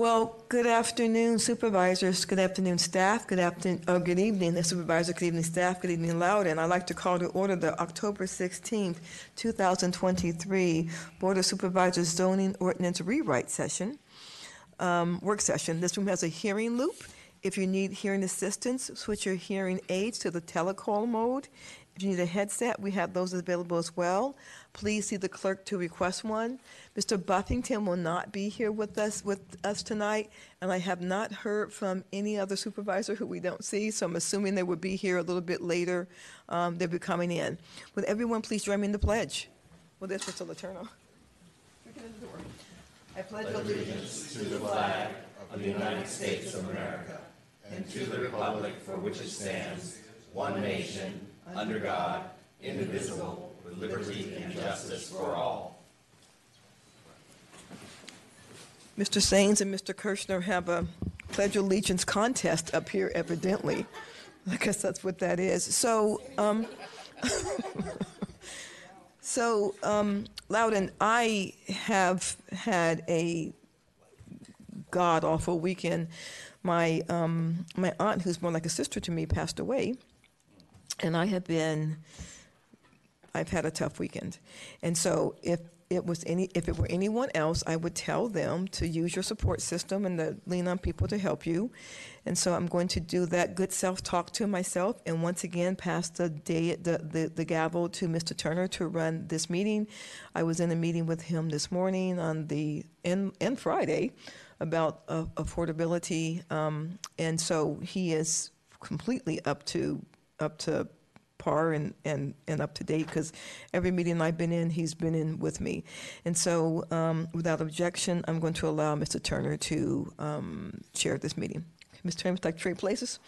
Well, good afternoon, supervisors. Good afternoon, staff. Good afternoon, oh, good evening, the supervisor. Good evening, staff. Good evening, Loudoun. I'd like to call to order the October 16th, 2023 Board of Supervisors Zoning Ordinance Rewrite Session, um, work session. This room has a hearing loop. If you need hearing assistance, switch your hearing aids to the telecoil mode. If you need a headset, we have those available as well. Please see the clerk to request one. Mr. Buffington will not be here with us with us tonight, and I have not heard from any other supervisor who we don't see. So I'm assuming they will be here a little bit later. Um, they'll be coming in. Would everyone please join me in the pledge? Well, there's Mr. Letourneau. I pledge allegiance Mr. Saines and Mr. Kershner have a pledge allegiance contest up here, evidently. I guess that's what that is. So, um, so um, Loudoun, I have had a god awful weekend. My um, my aunt, who's more like a sister to me, passed away, and I have been. I've had a tough weekend, and so if it was any, if it were anyone else, I would tell them to use your support system and to lean on people to help you. And so I'm going to do that good self-talk to myself, and once again pass the day the, the, the gavel to Mr. Turner to run this meeting. I was in a meeting with him this morning on the and, and Friday about uh, affordability, um, and so he is completely up to up to par and, and, and up to date because every meeting I've been in, he's been in with me. And so, um, without objection, I'm going to allow Mr. Turner to um, chair this meeting. Mr. Turner, would you like to trade places?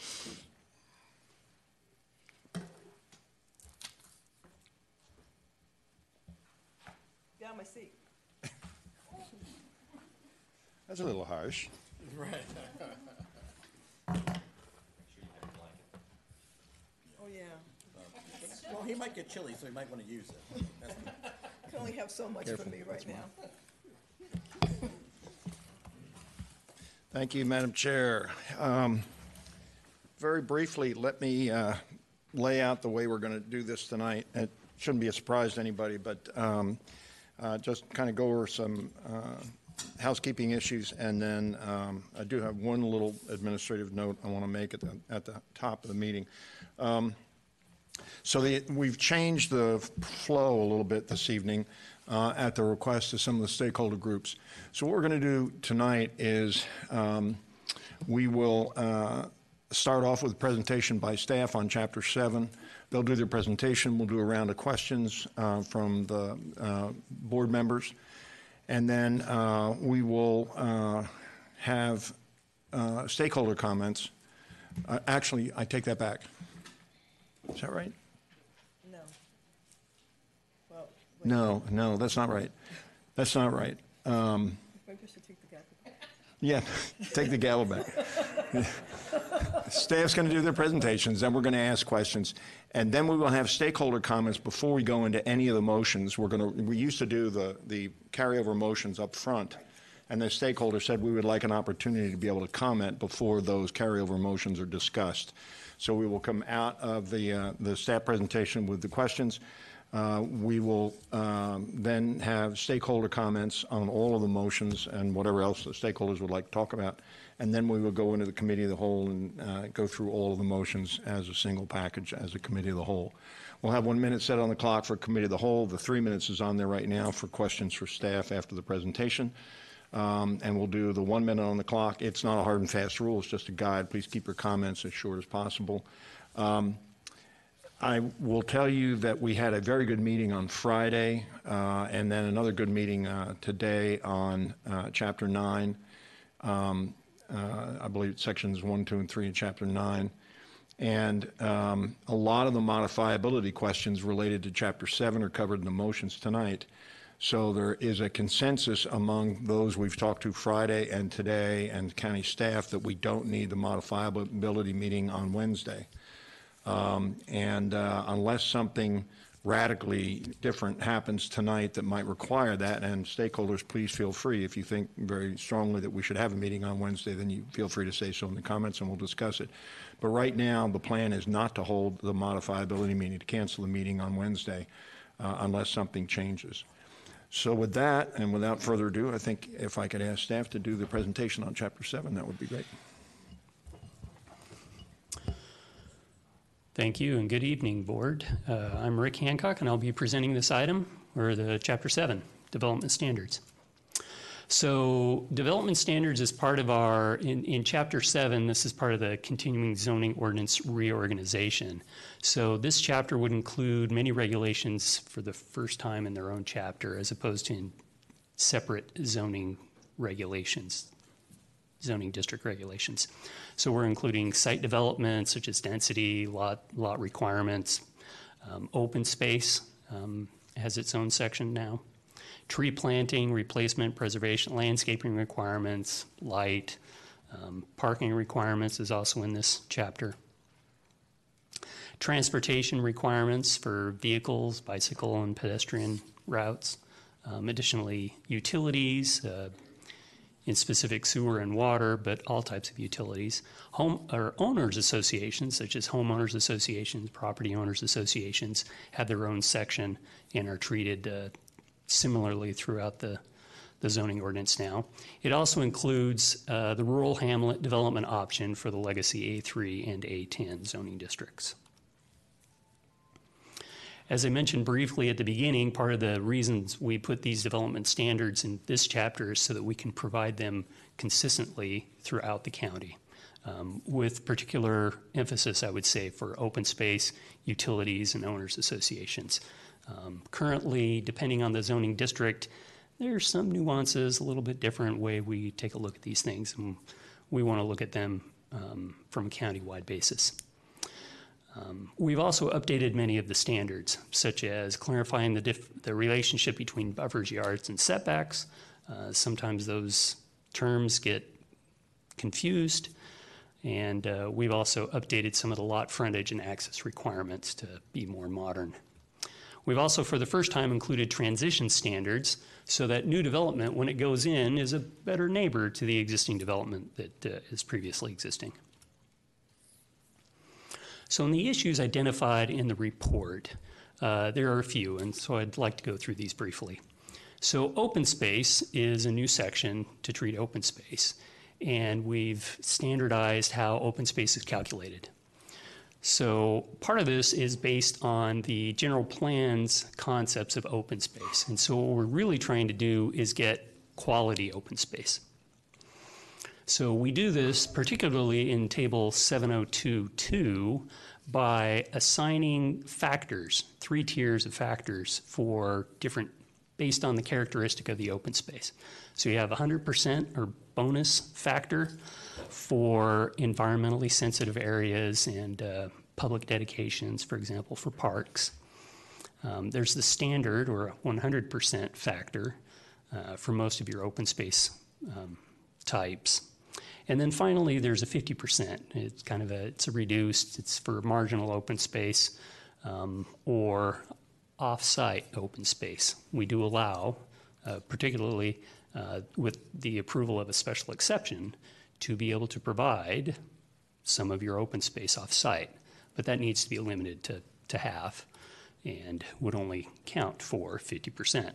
Down my seat. That's a little harsh. Oh, Well, he might get chilly, so he might want to use it. That's the- Can only have so much for me right now. Thank you, Madam Chair. Um, Very briefly, let me uh, lay out the way we're going to do this tonight. It shouldn't be a surprise to anybody, but um, uh, just kind of go over some uh, housekeeping issues, and then um, I do have one little administrative note I want to make at the, at the top of the meeting. Um, So the, we've changed the flow a little bit this evening uh, at the request of some of the stakeholder groups. So what we're going to do tonight is um, we will uh, start off with a presentation by staff on Chapter 7. They'll do their presentation. We'll do a round of questions uh, from the uh, board members. And then uh, we will uh, have stakeholder comments. Actually, I take that back. Is that right? No. Well, No, no, that's not right. That's not right. Um, maybe I should take the gavel. Yeah, take the gavel back. Staff's going to do their presentations, then we're going to ask questions, and then we will have stakeholder comments before we go into any of the motions. We're going to, we used to do the, the carryover motions up front, and the stakeholder said we would like an opportunity to be able to comment before those carryover motions are discussed. So we will come out of the, uh, the staff presentation with the questions. Uh, We will um, then have stakeholder comments on all of the motions and whatever else the stakeholders would like to talk about. And then we will go into the committee of the whole and uh, go through all of the motions as a single package, as a committee of the whole. We'll have one minute set on the clock for committee of the whole. The three minutes is on there right now for questions for staff after the presentation. Um, And we'll do the one minute on the clock. It's not a hard and fast rule, it's just a guide. Please keep your comments as short as possible. Um, I will tell you that we had a very good meeting on Friday, uh, and then another good meeting uh, today on uh, Chapter 9. Um, uh, I believe sections 1, 2, and 3 in Chapter 9. And um, a lot of the modifiability questions related to Chapter 7 are covered in the motions tonight. So there is a consensus among those we've talked to Friday and today and county staff that we don't need the modifiability meeting on Wednesday. Um, And uh, unless something radically different happens tonight that might require that, and stakeholders, please feel free, if you think very strongly that we should have a meeting on Wednesday, then you feel free to say so in the comments and we'll discuss it. But right now, the plan is not to hold the modifiability meeting, to cancel the meeting on Wednesday uh, unless something changes. So with that, and without further ado, I think if I could ask staff to do the presentation on Chapter 7, that would be great. Thank you and good evening, Board. Uh, I'm Rick Hancock and I'll be presenting this item, or the Chapter 7, Development Standards. So, development standards is part of our, in, in Chapter 7, this is part of the continuing zoning ordinance reorganization. So, this chapter would include many regulations for the first time in their own chapter, as opposed to in separate zoning regulations zoning district regulations. So we're including site development such as density, lot, lot requirements, um, open space um, has its own section now, tree planting, replacement, preservation, landscaping requirements, light, um, parking requirements is also in this chapter. Transportation requirements for vehicles, bicycle, and pedestrian routes. Um, additionally, utilities, uh, in specific sewer and water, but all types of utilities. Home or owners associations, such as homeowners associations, property owners associations, have their own section and are treated uh, similarly throughout the, the zoning ordinance now. It also includes uh, the rural hamlet development option for the legacy A3 and A10 zoning districts. As I mentioned briefly at the beginning, part of the reasons we put these development standards in this chapter is so that we can provide them consistently throughout the county, um, with particular emphasis, I would say, for open space, utilities, and owners associations. Um, currently, depending on the zoning district, there's some nuances, a little bit different way we take a look at these things, and we want to look at them um, from a county-wide basis. Um, we've also updated many of the standards, such as clarifying the, the relationship between buffers, yards, and setbacks. Uh, sometimes those terms get confused, and uh, we've also updated some of the lot frontage and access requirements to be more modern. We've also, for the first time, included transition standards so that new development, when it goes in, is a better neighbor to the existing development that uh, is previously existing. So, in the issues identified in the report, uh, there are a few, and so I'd like to go through these briefly. So, open space is a new section to treat open space, and we've standardized how open space is calculated. So, part of this is based on the general plan's concepts of open space. And so, what we're really trying to do is get quality open space. So we do this particularly in table 7022 by assigning factors, three tiers of factors for different, based on the characteristic of the open space. So you have 100% or bonus factor for environmentally sensitive areas and uh, public dedications, for example, for parks. Um, there's the standard or 100% factor uh, for most of your open space um, types. And then finally, there's a 50%. It's kind of a, it's a reduced, it's for marginal open space um, or off-site open space. We do allow, uh, particularly uh, with the approval of a special exception, to be able to provide some of your open space off-site. But that needs to be limited to, to half and would only count for 50%.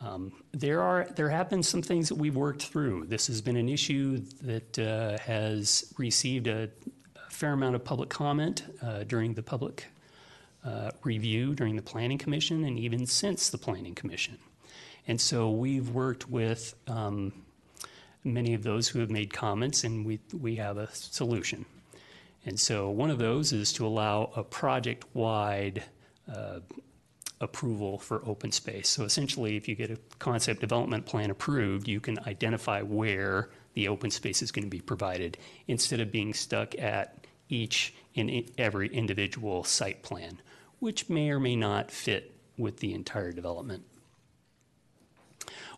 Um, there are there have been some things that we've worked through. This has been an issue that uh, has received a, a, fair amount of public comment uh, during the public uh, review during the Planning Commission and even since the Planning Commission. And so we've worked with um, many of those who have made comments, and we we have a solution. And so one of those is to allow a project-wide uh, approval for open space. So essentially, if you get a concept development plan approved, you can identify where the open space is going to be provided instead of being stuck at each and every individual site plan, which may or may not fit with the entire development.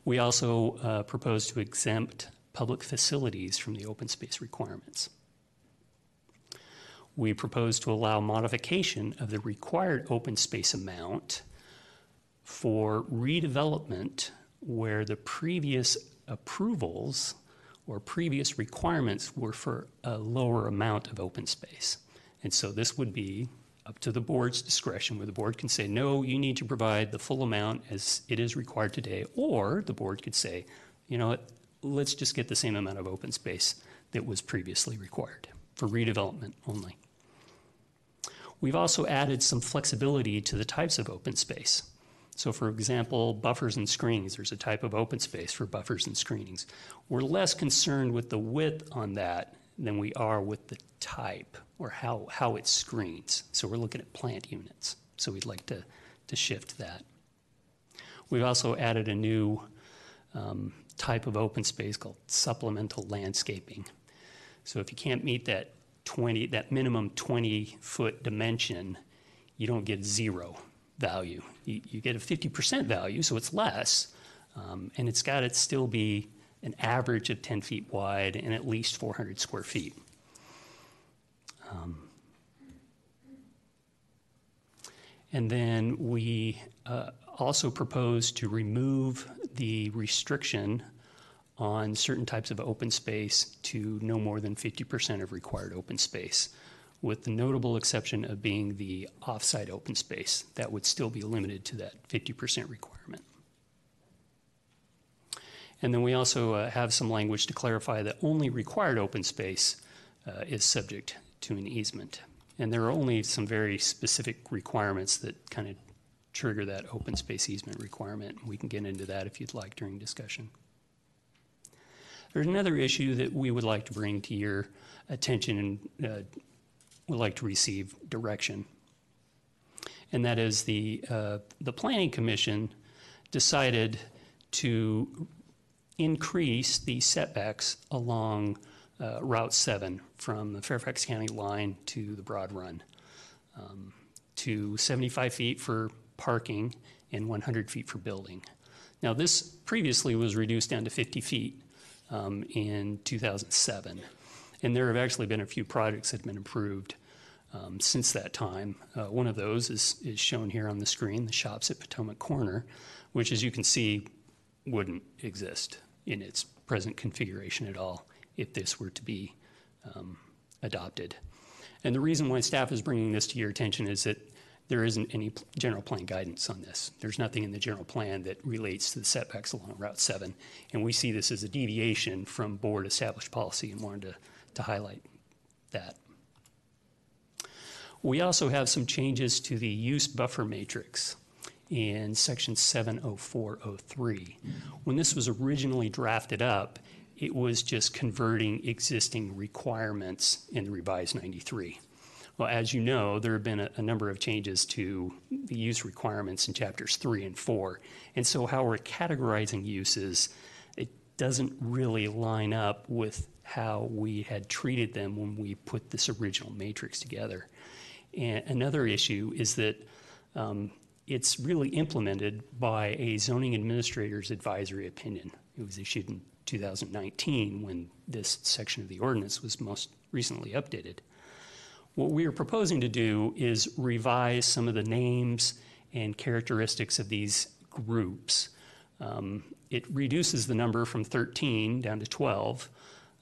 We also uh, propose to exempt public facilities from the open space requirements. we propose to allow modification of the required open space amount for redevelopment where the previous approvals or previous requirements were for a lower amount of open space. And so this would be up to the board's discretion, where the board can say, no, you need to provide the full amount as it is required today, or the board could say, you know let's just get the same amount of open space that was previously required for redevelopment only. We've also added some flexibility to the types of open space. So, for example, buffers and screenings, there's a type of open space for buffers and screenings. We're less concerned with the width on that than we are with the type or how, how it screens. So, we're looking at plant units. So, we'd like to, to shift that. We've also added a new um, type of open space called supplemental landscaping. So, if you can't meet that 20, that minimum 20 foot dimension, you don't get zero value. You, you get a 50% value, so it's less, um, and it's got to still be an average of 10 feet wide and at least 400 square feet. Um, and then we uh, also propose to remove the restriction on certain types of open space to no more than 50% of required open space, with the notable exception of being the offsite open space. That would still be limited to that 50% requirement. And then we also uh, have some language to clarify that only required open space uh, is subject to an easement. And there are only some very specific requirements that kind of trigger that open space easement requirement. We can get into that if you'd like during discussion. There's another issue that we would like to bring to your attention and uh, would like to receive direction. And that is the, uh, the Planning Commission decided to increase the setbacks along uh, Route 7 from the Fairfax County line to the Broad Run um, to 75 feet for parking and 100 feet for building. Now, this previously was reduced down to 50 feet um, in 2007. And there have actually been a few projects that have been approved um, since that time. Uh, one of those is, is shown here on the screen, the shops at Potomac Corner, which, as you can see, wouldn't exist in its present configuration at all if this were to be um, adopted. And the reason why staff is bringing this to your attention is that there isn't any general plan guidance on this. There's nothing in the general plan that relates to the setbacks along Route 7. And we see this as a deviation from board established policy and wanted to, to highlight that. We also have some changes to the use buffer matrix in section 70403. When this was originally drafted up, it was just converting existing requirements in the revised 93. Well, as you know, there have been a, a, number of changes to the use requirements in chapters three and four. And so, how we're categorizing uses, it doesn't really line up with how we had treated them when we put this original matrix together. And another issue is that um, it's really implemented by a zoning administrator's advisory opinion. It was issued in 2019 when this section of the ordinance was most recently updated. What we are proposing to do is revise some of the names and characteristics of these groups. Um, it reduces the number from 13 down to 12,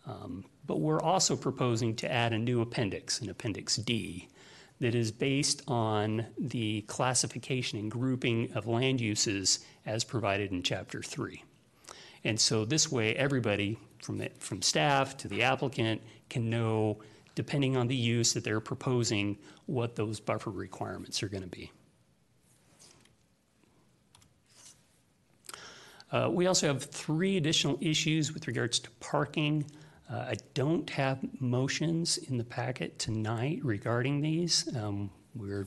um, but we're also proposing to add a new appendix, an Appendix D, that is based on the classification and grouping of land uses as provided in Chapter 3. And so this way, everybody from, the, from staff to the applicant can know depending on the use that they're proposing, what those buffer requirements are going to be. Uh, we also have three additional issues with regards to parking. Uh, I don't have motions in the packet tonight regarding these. Um, we're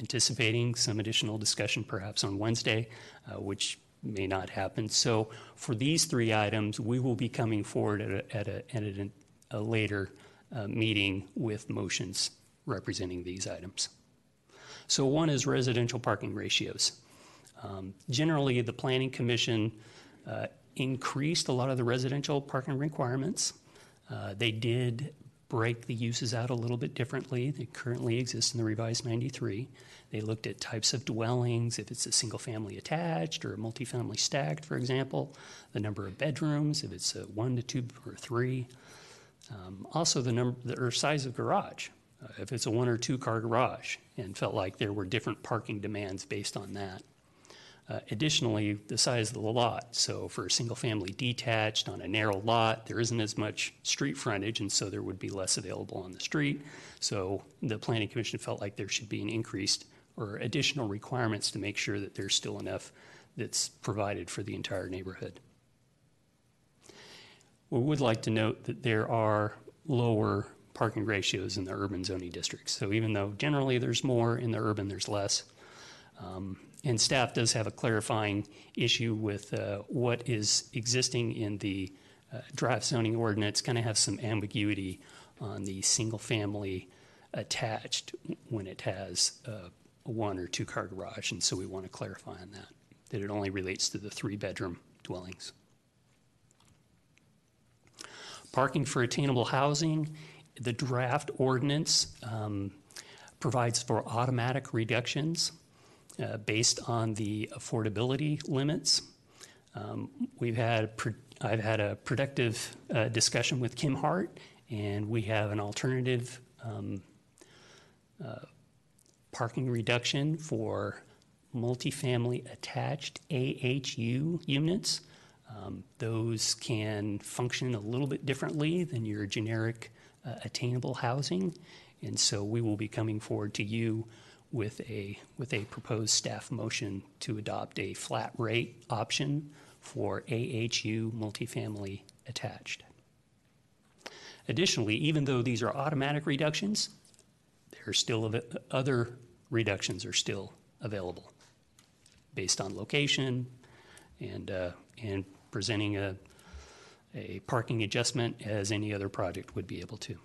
anticipating some additional discussion perhaps on Wednesday, uh, which may not happen. So for these three items, we will be coming forward at a, at a, at a, later uh, meeting with motions representing these items. So one is residential parking ratios. Um, generally, the Planning Commission uh, increased a lot of the residential parking requirements. Uh, they did break the uses out a little bit differently than currently exist in the revised 93. They looked at types of dwellings, if it's a single family attached or a multifamily stacked, for example, the number of bedrooms, if it's a one to two or three. Um, also, the number the, or size of garage, uh, if it's a one or two car garage, and felt like there were different parking demands based on that. Uh, additionally, the size of the lot. So, for a single family detached on a narrow lot, there isn't as much street frontage, and so there would be less available on the street. So, the Planning Commission felt like there should be an increased or additional requirements to make sure that there's still enough that's provided for the entire neighborhood. We would like to note that there are lower parking ratios in the urban zoning districts. So even though generally there's more in the urban, there's less. Um, and staff does have a clarifying issue with uh, what is existing in the uh, draft zoning ordinance, kind of have some ambiguity on the single family attached when it has uh, a one or two car garage. And so we want to clarify on that, that it only relates to the three bedroom dwellings. Parking for attainable housing, the draft ordinance um, provides for automatic reductions uh, based on the affordability limits. Um, we've had, I've had a productive uh, discussion with Kim Hart, and we have an alternative um, uh, parking reduction for multifamily attached AHU units. Um, those can function a little bit differently than your generic uh, attainable housing, and so we will be coming forward to you with a with a proposed staff motion to adopt a flat rate option for AHU multifamily attached. Additionally, even though these are automatic reductions, there are still other reductions are still available based on location and uh, and presenting a a parking adjustment as any other project would be able to.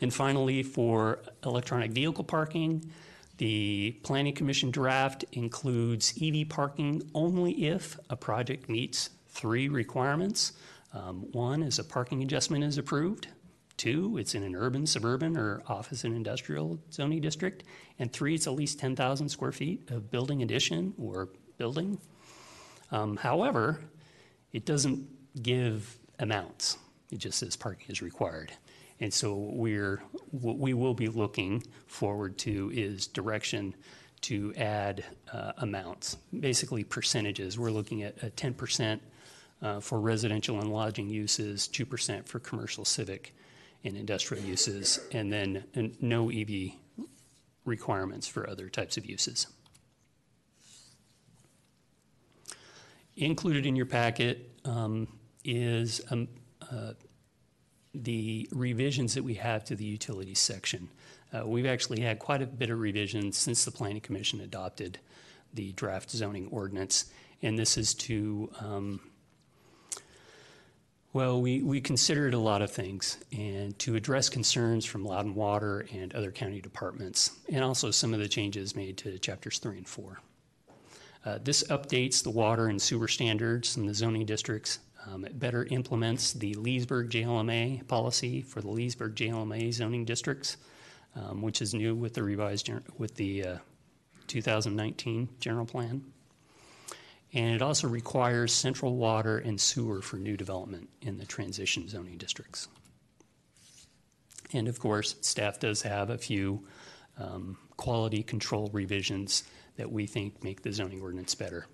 And finally, for electronic vehicle parking, the Planning Commission draft includes EV parking only if a project meets three requirements. Um, one is a parking adjustment is approved. Two, it's in an urban, suburban, or office and industrial zoning district. And three, it's at least 10,000 square feet of building addition or building. Um, however, it doesn't give amounts. It just says parking is required. And so we're, what we will be looking forward to is direction to add uh, amounts, basically percentages. We're looking at a 10% uh, for residential and lodging uses, 2% for commercial, civic, and industrial uses, and then and no EV requirements for other types of uses. Included in your packet um, is um, uh, the revisions that we have to the utilities section. Uh, we've actually had quite a bit of revisions since the Planning Commission adopted the draft zoning ordinance, and this is to, um, well, we, we considered a lot of things, and to address concerns from Loudoun Water and other county departments, and also some of the changes made to chapters three and four. Uh, this updates the water and sewer standards in the zoning districts. Um, it better implements the Leesburg JLMA policy for the Leesburg JLMA zoning districts, um, which is new with the revised with the uh, 2019 general plan. And it also requires central water and sewer for new development in the transition zoning districts. And of course, staff does have a few um, quality control revisions that we think make the zoning ordinance better.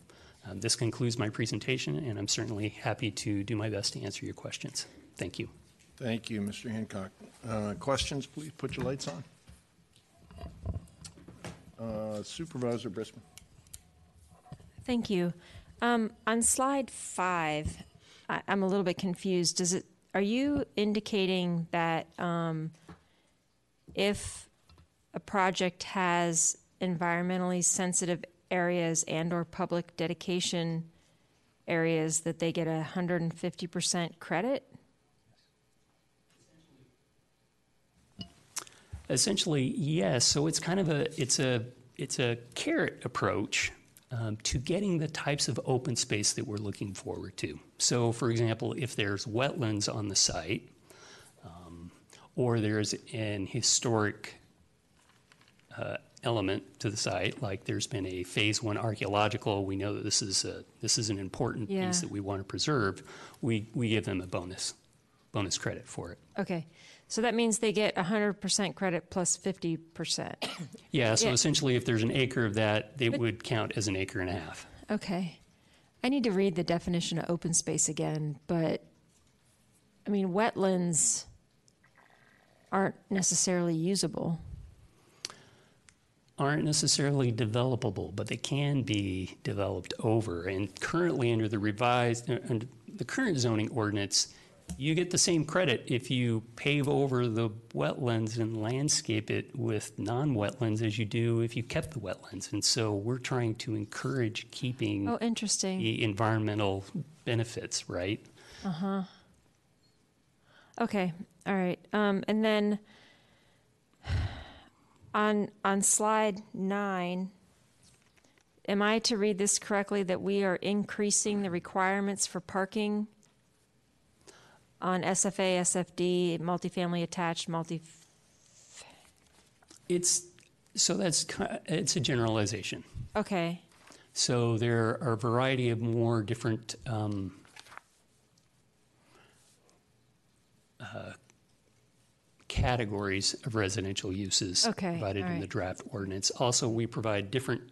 Um, this concludes my presentation, and I'm certainly happy to do my best to answer your questions. Thank you. Thank you, Mr. Hancock. Uh, Questions, please put your lights on. Uh, Supervisor Briskman. Thank you. Um, on slide five, I, I'm a little bit confused. Does it? Are you indicating that um, if a project has environmentally sensitive areas and/or public dedication areas, that they get a 150% credit? Essentially, yes. So it's kind of a it's a it's a carrot approach um, to getting the types of open space that we're looking forward to. So, for example, if there's wetlands on the site, or there's an historic uh, element to the site, like there's been a phase one archaeological, we know that this is a, this is an important Yeah. piece that we want to preserve, we, we give them a bonus, bonus credit for it. Okay, so that means they get 100% credit plus 50%. Yeah, so Yeah. essentially, if there's an acre of that, it would count as an acre and a half. Okay. I need to read the definition of open space again, but I mean, wetlands aren't necessarily usable. Aren't necessarily developable, but they can be developed over. And currently, under the revised, uh, under the current zoning ordinance, you get the same credit if you pave over the wetlands and landscape it with non-wetlands as you do if you kept the wetlands. And so we're trying to encourage keeping Oh, interesting. the environmental benefits, right? Uh huh. Okay, all right. Um, and then on on slide nine, am I to read this correctly that we are increasing the requirements for parking on SFA, SFD, multifamily attached, multi? It's, so that's, ki- it's a generalization. Okay, So there are a variety of more different um, uh, categories of residential uses Okay, provided all in the draft ordinance. Also, we provide different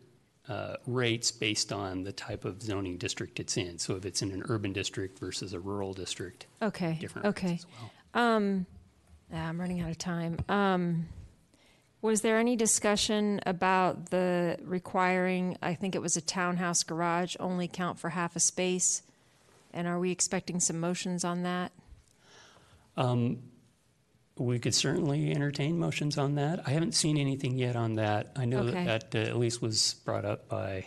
uh, rates based on the type of zoning district it's in. So if it's in an urban district versus a rural district, okay, different rates okay. as well. Ah, I'm running out of time. Um, was there any discussion about the requiring, I think it was a townhouse garage, only count for half a space? And are we expecting some motions on that? We could certainly entertain motions on that. I haven't seen anything yet on that. I know Okay. that that uh, at least was brought up by,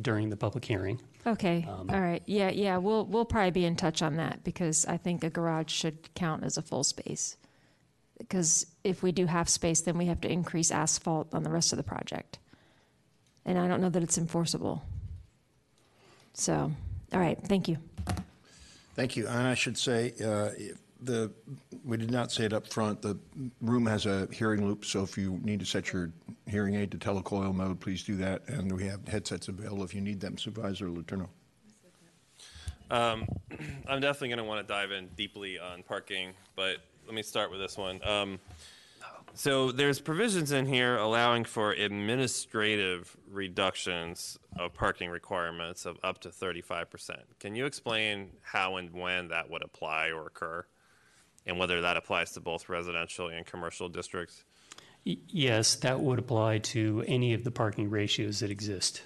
during the public hearing. Okay, all right, yeah, yeah, we'll, we'll probably be in touch on that because I think a garage should count as a full space. Because if we do half space, then we have to increase asphalt on the rest of the project. And I don't know that it's enforceable. So, all right, thank you. Thank you. And I should say, uh, if the, we did not say it up front, the room has a hearing loop, so if you need to set your hearing aid to telecoil mode, please do that. And we have headsets available if you need them, Supervisor Letourneau. I'm definitely going to want to dive in deeply on parking, but let me start with this one. Um, so there's provisions in here allowing for administrative reductions of parking requirements of up to 35%. Can you explain how and when that would apply or occur? And whether that applies to both residential and commercial districts? Yes, that would apply to any of the parking ratios that exist.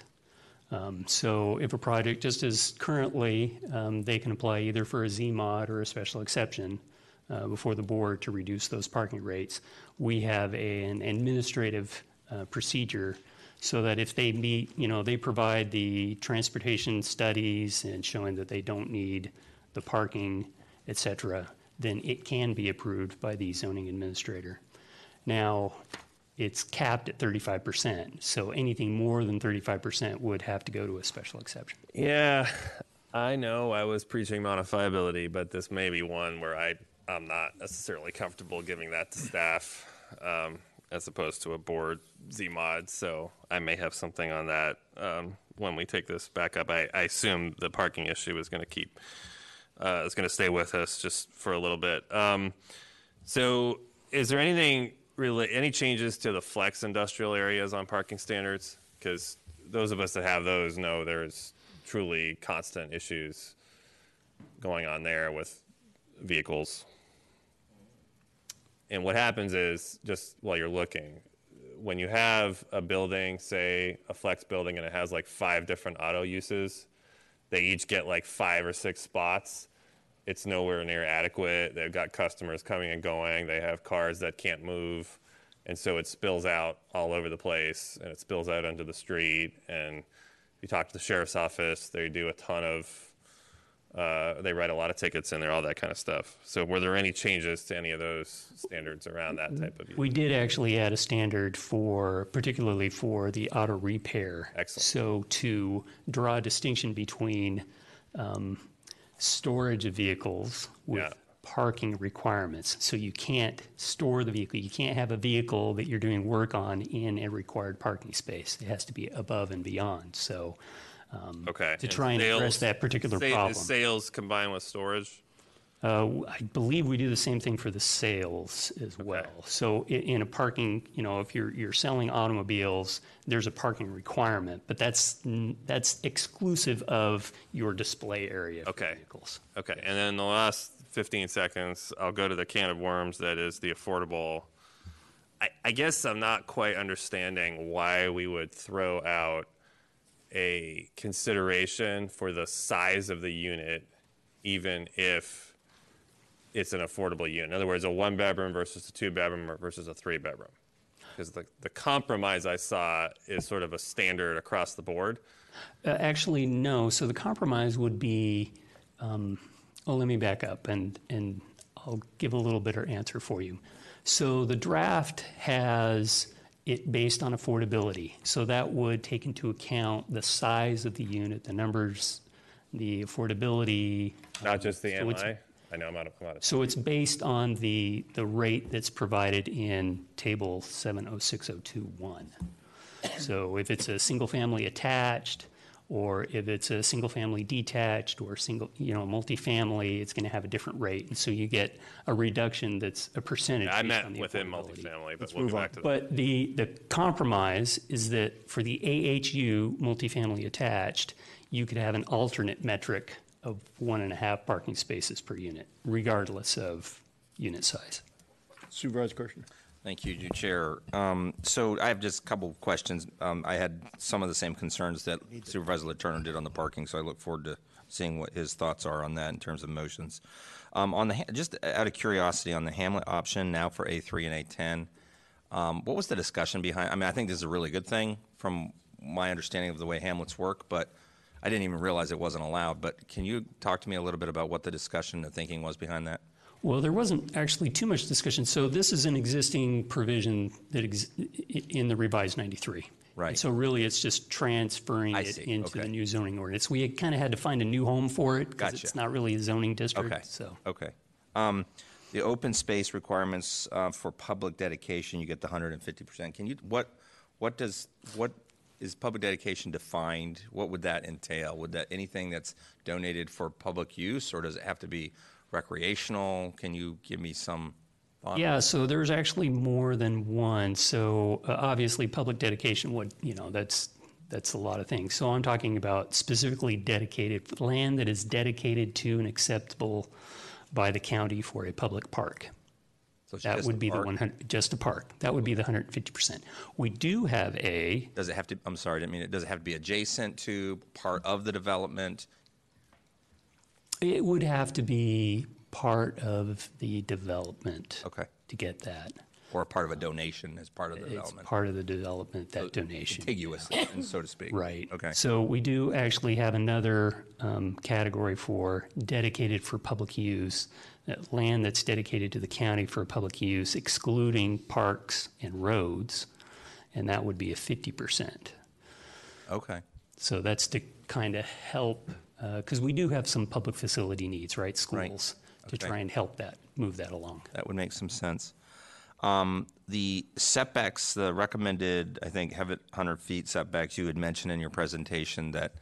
Um, So if a project, just as currently, um, they can apply either for a Z-mod or a special exception uh, before the board to reduce those parking rates. We have a- an administrative uh, procedure so that if they meet, you know, they provide the transportation studies and showing that they don't need the parking, et cetera, then it can be approved by the zoning administrator. Now, it's capped at 35%, so anything more than 35% would have to go to a special exception. Yeah, I know I was preaching modifiability, but this may be one where I, I'm not necessarily comfortable giving that to staff um, as opposed to a board Z mod. So I may have something on that um, when we take this back up. I, I assume the parking issue is going to keep, uh, is going to stay with us just for a little bit. Um, so is there anything, rela- any changes to the flex industrial areas on parking standards? Because those of us that have those know there's truly constant issues going on there with vehicles. And what happens is, just while you're looking, when you have a building, say a flex building, and it has like five different auto uses, they each get like five or six spots. It's nowhere near adequate. They've got customers coming and going. They have cars that can't move. And so it spills out all over the place and it spills out onto the street. And you talk to the sheriff's office, they do a ton of, uh, they write a lot of tickets in there, all that kind of stuff. So were there any changes to any of those standards around that type of? We did actually add a standard for, particularly for the auto repair. Excellent. So to draw a distinction between um, storage of vehicles with Yeah. parking requirements. So you can't store the vehicle. You can't have a vehicle that you're doing work on in a required parking space. It has to be above and beyond. So um, Okay. to try and address sales- that particular sa- is problem. Sales combined with storage? Uh, I believe we do the same thing for the sales as well. So i- in a parking, you know, if you're, you're selling automobiles, there's a parking requirement, but that's, that's exclusive of your display area for Okay. vehicles. Okay, and then the last 15 seconds, I'll go to the can of worms that is the affordable. I, I guess I'm not quite understanding why we would throw out a consideration for the size of the unit, even if it's an affordable unit. In other words, a one bedroom versus a two bedroom versus a three bedroom. Because the, the compromise I saw is sort of a standard across the board. Uh, Actually, no. So the compromise would be, um, oh, let me back up and, and I'll give a little better answer for you. So the draft has it based on affordability. So that would take into account the size of the unit, the numbers, the affordability. Not just the So MI. I know I'm out of, I'm out of So it's based on the, the rate that's provided in Table 706021. So if it's a single-family attached, or if it's a single-family detached, or single, you know, multifamily, it's going to have a different rate. And so you get a reduction that's a percentage I based on meant the within affordability. multifamily, but Let's we'll move get on. back to that. But the, the compromise is that for the AHU multifamily attached, you could have an alternate metric of one and a half parking spaces per unit, regardless of unit size. Supervisor Kershner? Thank you, New Chair. Um, So I have just a couple of questions. Um, I had some of the same concerns that Supervisor Letourneau did on the parking, so I look forward to seeing what his thoughts are on that in terms of motions. Um, On the, just out of curiosity, on the Hamlet option now for A3 and A10, um, what was the discussion behind? I mean, I think this is a really good thing from my understanding of the way Hamlets work, but I didn't even realize it wasn't allowed. But can you talk to me a little bit about what the discussion, the thinking was behind that? Well, there wasn't actually too much discussion. So this is an existing provision that ex- in the revised 93. Right. And so really, it's just transferring I it see. into the new zoning ordinance. We kind of had to find a new home for it because Gotcha. it's not really a zoning district. Okay. So Okay. Um, the open space requirements uh, for public dedication, you get the hundred and fifty percent. Can you what what does what is public dedication defined? What would that entail? Would that anything that's donated for public use, or does it have to be recreational? Can you give me some? Yeah, so there's actually more than one. So uh, obviously, public dedication would, you know, that's that's a lot of things. So I'm talking about specifically dedicated land that is dedicated to and acceptable by the county for a public park. So That would be the park? 100, just a park. That would be the 150%. We do have a, Does it have to? I'm sorry, I didn't mean it. Does it have to be adjacent to part of the development? it would have to be part of the development. Okay. To get that. Or part of a donation as part of the It's development? part of the development, that donation. Contiguous, and so to speak. Right. Okay. So we do actually have another um, category for dedicated for public use, land that's dedicated to the county for public use, excluding parks and roads, and that would be a 50%. Okay. So that's to kind of help, because we do have some public facility needs, right? Schools, to Okay. try and help that, move that along. That would make some sense. Um, the setbacks, the recommended, I think, have it 100 feet setbacks, you had mentioned in your presentation that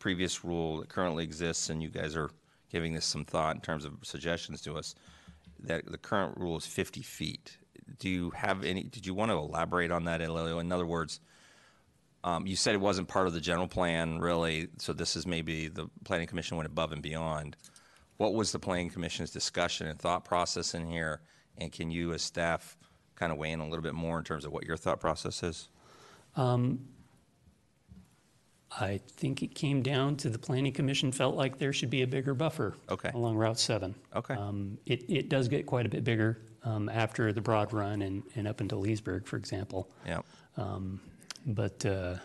previous rule that currently exists, and you guys are giving this some thought in terms of suggestions to us, that the current rule is 50 feet. Do you have any, did you want to elaborate on that, Elio? In other words, um, you said it wasn't part of the general plan, really, so this is maybe the planning commission went above and beyond. What was the planning commission's discussion and thought process in here? And can you, as staff, kind of weigh in a little bit more in terms of what your thought process is? I think it came down to the planning commission felt like there should be a bigger buffer Okay. along Route 7. Okay. Um, It, it does get quite a bit bigger um, after the Broad Run and, and up into Leesburg, for example. Yeah. But uh,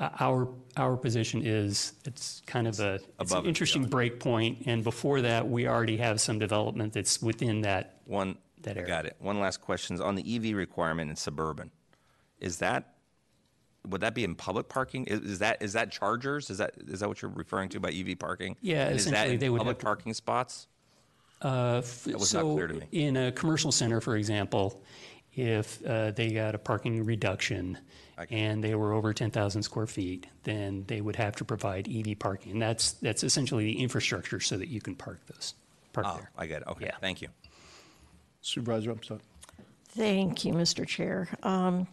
our, our position is, it's kind of a, it's Above an interesting break point, and before that, we already have some development that's within that. One, That area. got it. One last question is on the EV requirement in suburban. Is that, would that be in public parking? Is, is that, is that chargers? Is that, is that what you're referring to by EV parking? Yeah, And is that essentially in they would Public have to- parking spots? Uh, f- That was not clear to me. In a commercial center, for example, if uh, they got a parking reduction and they were over 10,000 square feet, then they would have to provide EV parking. And that's, that's essentially the infrastructure so that you can park those, park Oh, there. I get it. Okay, Yeah. thank you. Supervisor Umstattd. Thank you, Mr. Chair. Um,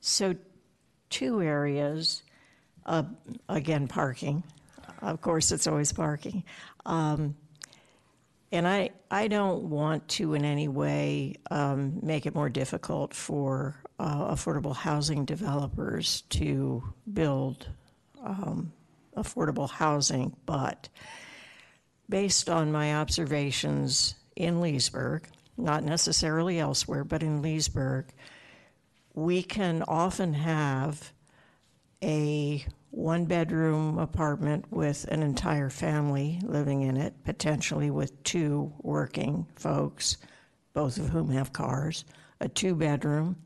So two areas, uh, again, parking. Of course, it's always parking. Um, And I, I don't want to in any way um, make it more difficult for uh, affordable housing developers to build um, affordable housing, but based on my observations in Leesburg, not necessarily elsewhere, but in Leesburg, we can often have a one bedroom apartment with an entire family living in it, potentially with two working folks, both of whom have cars. A two bedroom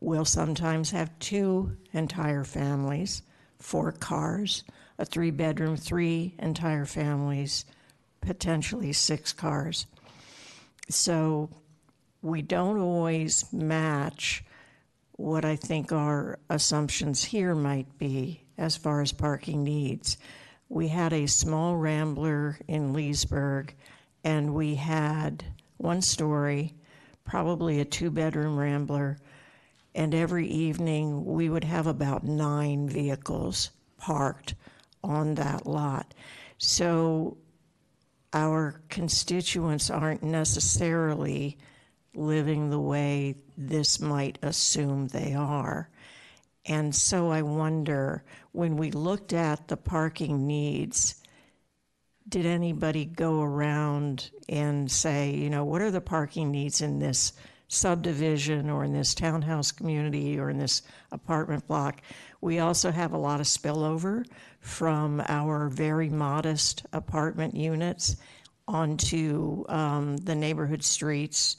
will sometimes have two entire families, four cars. A three bedroom, three entire families, potentially six cars. So we don't always match what I think our assumptions here might be as far as parking needs. We had a small rambler in Leesburg, and we had one story, probably a two bedroom rambler, and every evening we would have about nine vehicles parked on that lot. So our constituents aren't necessarily living the way this might assume they are. And so I wonder when we looked at the parking needs, did anybody go around and say, you know, what are the parking needs in this subdivision or in this townhouse community or in this apartment block? We also have a lot of spillover from our very modest apartment units onto um, the neighborhood streets,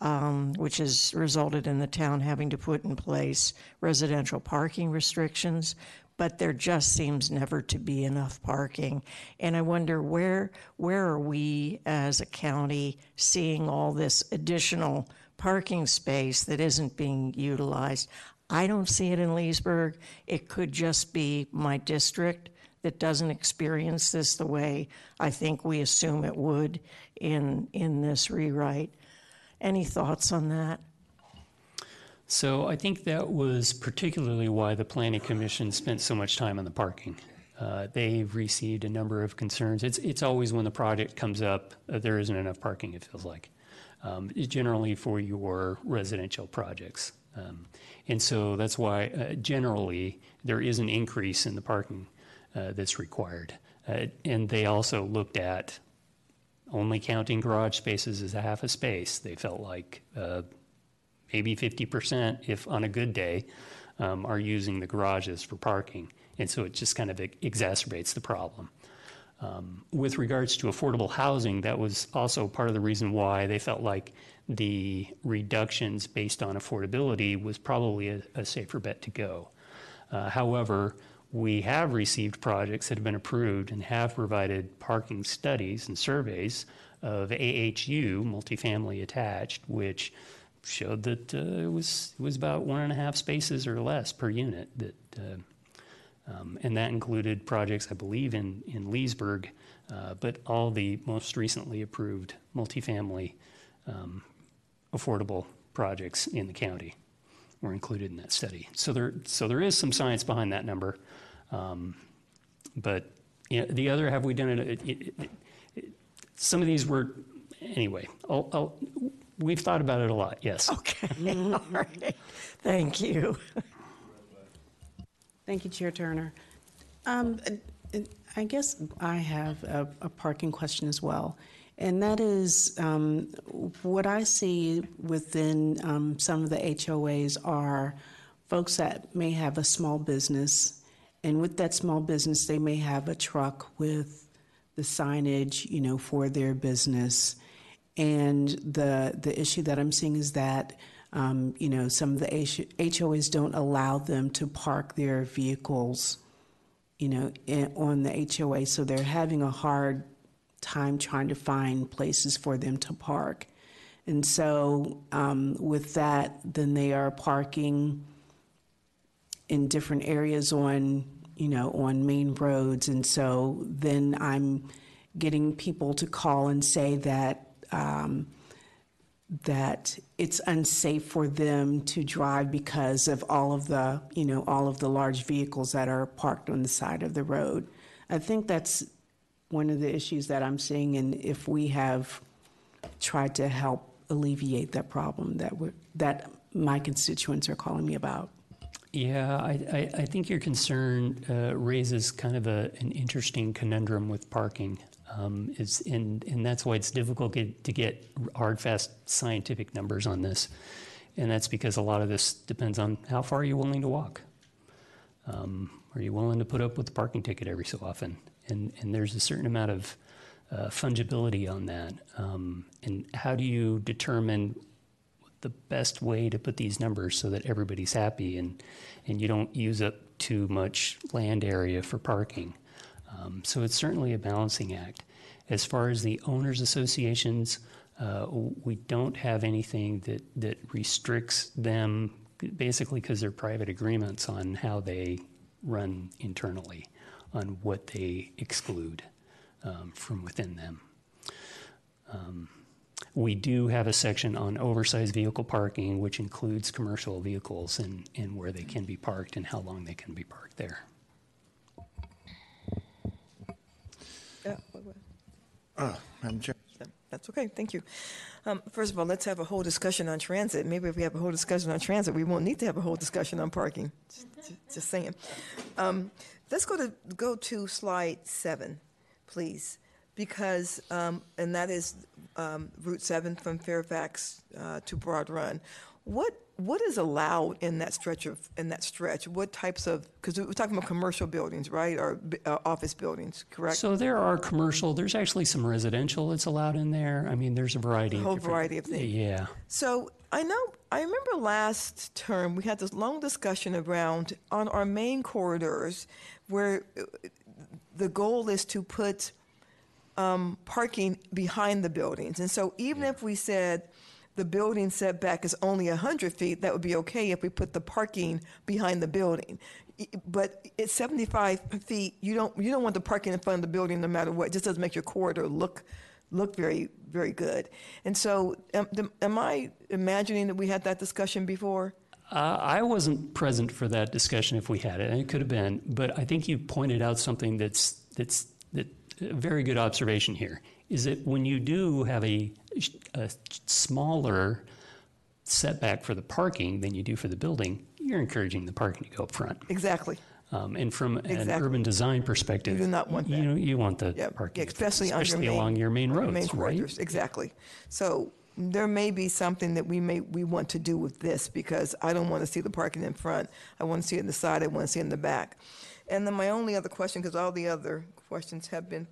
um, which has resulted in the town having to put in place residential parking restrictions. But there just seems never to be enough parking, and I wonder where where are we as a county seeing all this additional parking space that isn't being utilized? I don't see it in Leesburg. It could just be my district that doesn't experience this the way I think we assume it would in in this rewrite. Any thoughts on that? So I think that was particularly why the Planning Commission spent so much time on the parking. Uh, They've received a number of concerns. It's, it's always when the project comes up, uh, there isn't enough parking, it feels like. Um, Generally for your residential projects. Um, And so that's why uh, generally, there is an increase in the parking uh, that's required. Uh, And they also looked at only counting garage spaces as a half a space. They felt like uh, maybe 50%, if on a good day, um, are using the garages for parking. And so it just kind of exacerbates the problem. Um, with regards to affordable housing, that was also part of the reason why they felt like the reductions based on affordability was probably a, a safer bet to go. Uh, however, we have received projects that have been approved and have provided parking studies and surveys of AHU, multifamily attached, which showed that uh, it was it was about one and a half spaces or less per unit. That uh, um, and that included projects, I believe, in in Leesburg, uh, but all the most recently approved multifamily um, affordable projects in the county were included in that study. So there so there is some science behind that number, um, but you know, the other have we done it, it, it, it- some of these were anyway. I'll, I'll, we've thought about it a lot. Yes. Okay, all right. Thank you. Thank you, Chair Turner. Um, I guess I have a, a parking question as well. And that is um, what I see within um, some of the HOAs are folks that may have a small business. And with that small business, they may have a truck with the signage, you know, for their business. And the the issue that I'm seeing is that, um, you know, some of the HOAs don't allow them to park their vehicles, you know, in, on the HOA. So they're having a hard time trying to find places for them to park. And so um, with that, then they are parking in different areas on, you know, on main roads. And so then I'm getting people to call and say that, um, that it's unsafe for them to drive because of all of the, you know, all of the large vehicles that are parked on the side of the road. I think that's one of the issues that I'm seeing, and if we have tried to help alleviate that problem that that my constituents are calling me about. Yeah, I, I, I think your concern uh, raises kind of a, an interesting conundrum with parking. Um, is and, and that's why it's difficult get, to get hard, fast scientific numbers on this. And that's because a lot of this depends on how far you're willing to walk. Um, are you willing to put up with the parking ticket every so often? And, and there's a certain amount of uh, fungibility on that. Um, and how do you determine the best way to put these numbers so that everybody's happy and, and you don't use up too much land area for parking. Um, so it's certainly a balancing act. As far as the owners associations, uh, we don't have anything that, that restricts them basically because they're private agreements on how they run internally, on what they exclude um, from within them. Um, we do have a section on oversized vehicle parking, which includes commercial vehicles and, and where they can be parked and how long they can be parked there. Yeah, wait, wait. Uh, Madam Chair. That's okay, thank you. Um, First of all, let's have a whole discussion on transit. Maybe if we have a whole discussion on transit, we won't need to have a whole discussion on parking. Just- just- Just saying. Um, Let's go to, go to slide seven, please, because, um, and that is um, Route 7 from Fairfax uh, to Broad Run. What, what is allowed in that stretch of, in that stretch? What types of, because we're talking about commercial buildings, right, or uh, office buildings, correct? So there are commercial, there's actually some residential that's allowed in there. I mean, there's a variety. A of whole different- variety of things. Yeah. So I know, I remember last term, we had this long discussion around on our main corridors where uh, the goal is to put um, parking behind the buildings. And so even if we said the building setback is only 100 feet, that would be okay if we put the parking behind the building. I- But it's 75 feet, you don't, you don't want the parking in front of the building no matter what. It just doesn't make your corridor look, look very, very good. And so am, am I imagining that we had that discussion before? Uh, I wasn't present for that discussion if we had it, and it could have been. But I think you pointed out something that's that's that very good observation here. Is that when you do have a, a smaller setback for the parking than you do for the building, you're encouraging the parking to go up front. Exactly. Um, and from an Exactly. urban design perspective, You do not want that. You know, you want the Yeah, parking, especially on your especially main- along your main roads, main right? corridors, Exactly. So there may be something that we may, we want to do with this because I don't want to see the parking in front. I want to see it in the side, I want to see it in the back. And then my only other question, because all the other questions have been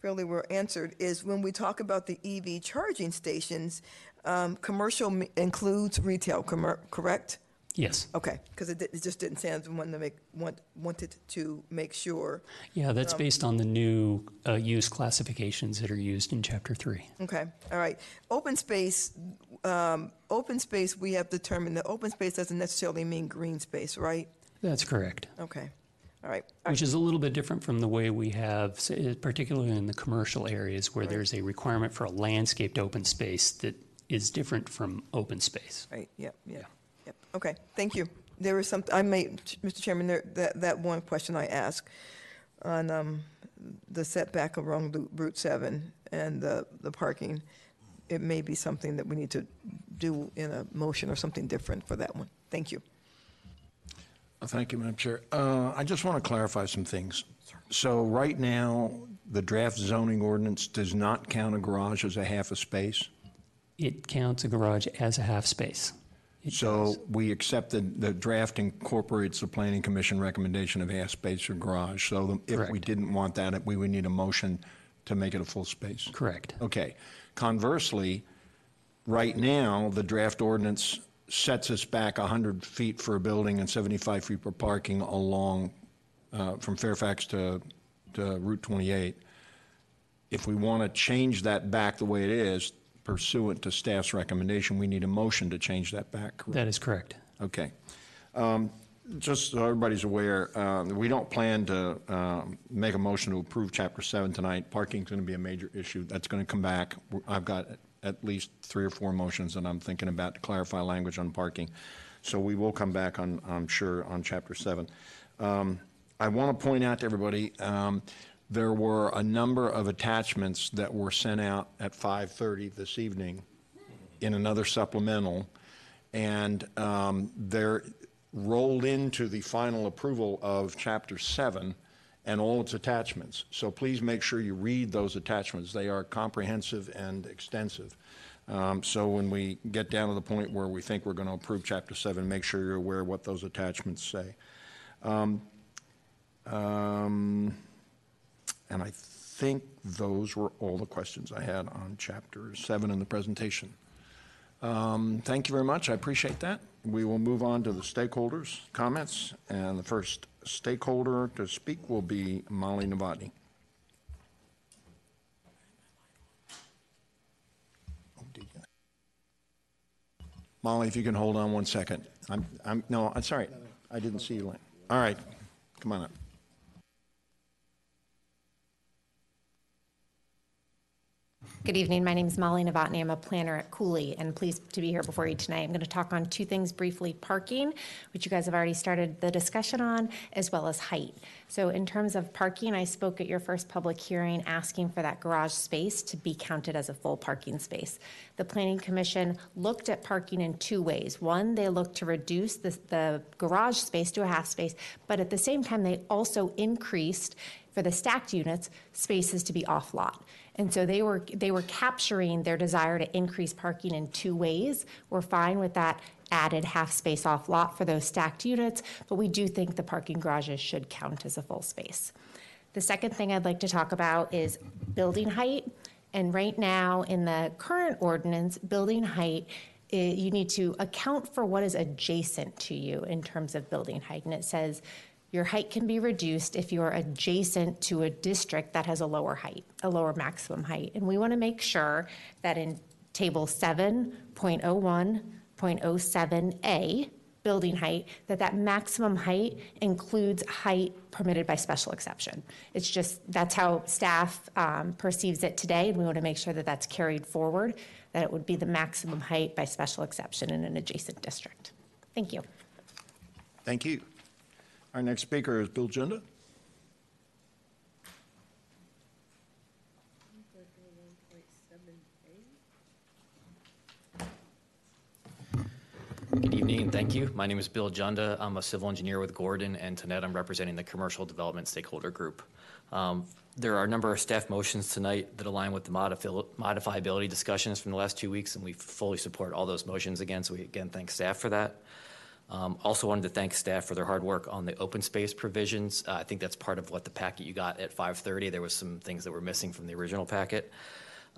fairly well answered, is when we talk about the EV charging stations, um, commercial m- includes retail, commer- correct? Yes. Okay, because it, di- it just didn't sound, wanted to make, want, wanted to make sure. Yeah, Um, that's based on the new uh, use classifications that are used in Chapter 3. Okay, all right. Open space, um, open space, we have determined that open space doesn't necessarily mean green space, right? That's correct. Okay, all right. Which is a little bit different from the way we have, particularly in the commercial areas where there's a requirement for a landscaped open space that is different from open space. Right, yep, yep, yep. Okay, thank you. There was some, I made, Mr. Chairman, there, that, that one question I asked on, um, the setback along Route 7 and the, the parking, it may be something that we need to do in a motion or something different for that one. Thank you. Uh, Thank you, Madam Chair. Uh, I just want to clarify some things. So right now, the draft zoning ordinance does not count a garage as a half a space? It counts a garage as a half space. It So does. we accept that the draft incorporates the planning commission recommendation of half space or garage. So the- if we Correct. didn't want that, we would need a motion to make it a full space. Correct. Okay. Conversely, right now, the draft ordinance sets us back 100 feet for a building and 75 feet for parking along, uh, from Fairfax to, to Route 28. if we want to change that back the way it is pursuant to staff's recommendation, we need a motion to change that back, correct? That is correct. Okay. Um, Just so everybody's aware, um, we don't plan to um, make a motion to approve Chapter 7 tonight. Parking's going to be a major issue. That's going to come back. I've got at least three or four motions that I'm thinking about to clarify language on parking. So we will come back on, I'm sure, on Chapter 7. Um, I want to point out to everybody, um, there were a number of attachments that were sent out at 5:30 this evening in another supplemental, and um, they're rolled into the final approval of Chapter 7 and all its attachments. So please make sure you read those attachments. They are comprehensive and extensive. Um, So when we get down to the point where we think we're going to approve Chapter 7, make sure you're aware what those attachments say. Um, um, And I think those were all the questions I had on Chapter 7 in the presentation. Um, Thank you very much, I appreciate that. We will move on to the stakeholders' comments, and the first stakeholder to speak will be Molly Novotny. Molly, if you can hold on one second. I'm, I'm, no, I'm sorry, I didn't see you. All right, come on up. Good evening. My name is Molly Novotny. I'm a planner at Cooley and pleased to be here before you tonight. I'm going to talk on two things briefly parking, which you guys have already started the discussion on, as well as height. So, in terms of parking, I spoke at your first public hearing asking for that garage space to be counted as a full parking space. The Planning Commission looked at parking in two ways. One, they looked to reduce the, the garage space to a half space, but at the same time, they also increased for the stacked units spaces to be off lot. And so they were they were capturing their desire to increase parking in two ways. We're fine with that added half space off lot for those stacked units, but we do think the parking garages should count as a full space. The second thing I'd like to talk about is building height. And right now, in the current ordinance, building height, eh, you need to account for what is adjacent to you in terms of building height. And it says your height can be reduced if you are adjacent to a district that has a lower height, a lower maximum height. And we want to make sure that in table 7.01.07A, building height, that that maximum height includes height permitted by special exception. It's just, that's how staff um, perceives it today, and we want to make sure that that's carried forward, that it would be the maximum height by special exception in an adjacent district. Thank you. Thank you. Our next speaker is Bill Junda. Good evening and thank you. My name is Bill Junda. I'm a civil engineer with Gordon, and tonight I'm representing the Commercial Development Stakeholder Group. Um, There are a number of staff motions tonight that align with the modif- modifiability discussions from the last two weeks, and we fully support all those motions again, so we again thank staff for that. Um, Also wanted to thank staff for their hard work on the open space provisions. Uh, I think that's part of what the packet you got at 5:30. There was some things that were missing from the original packet.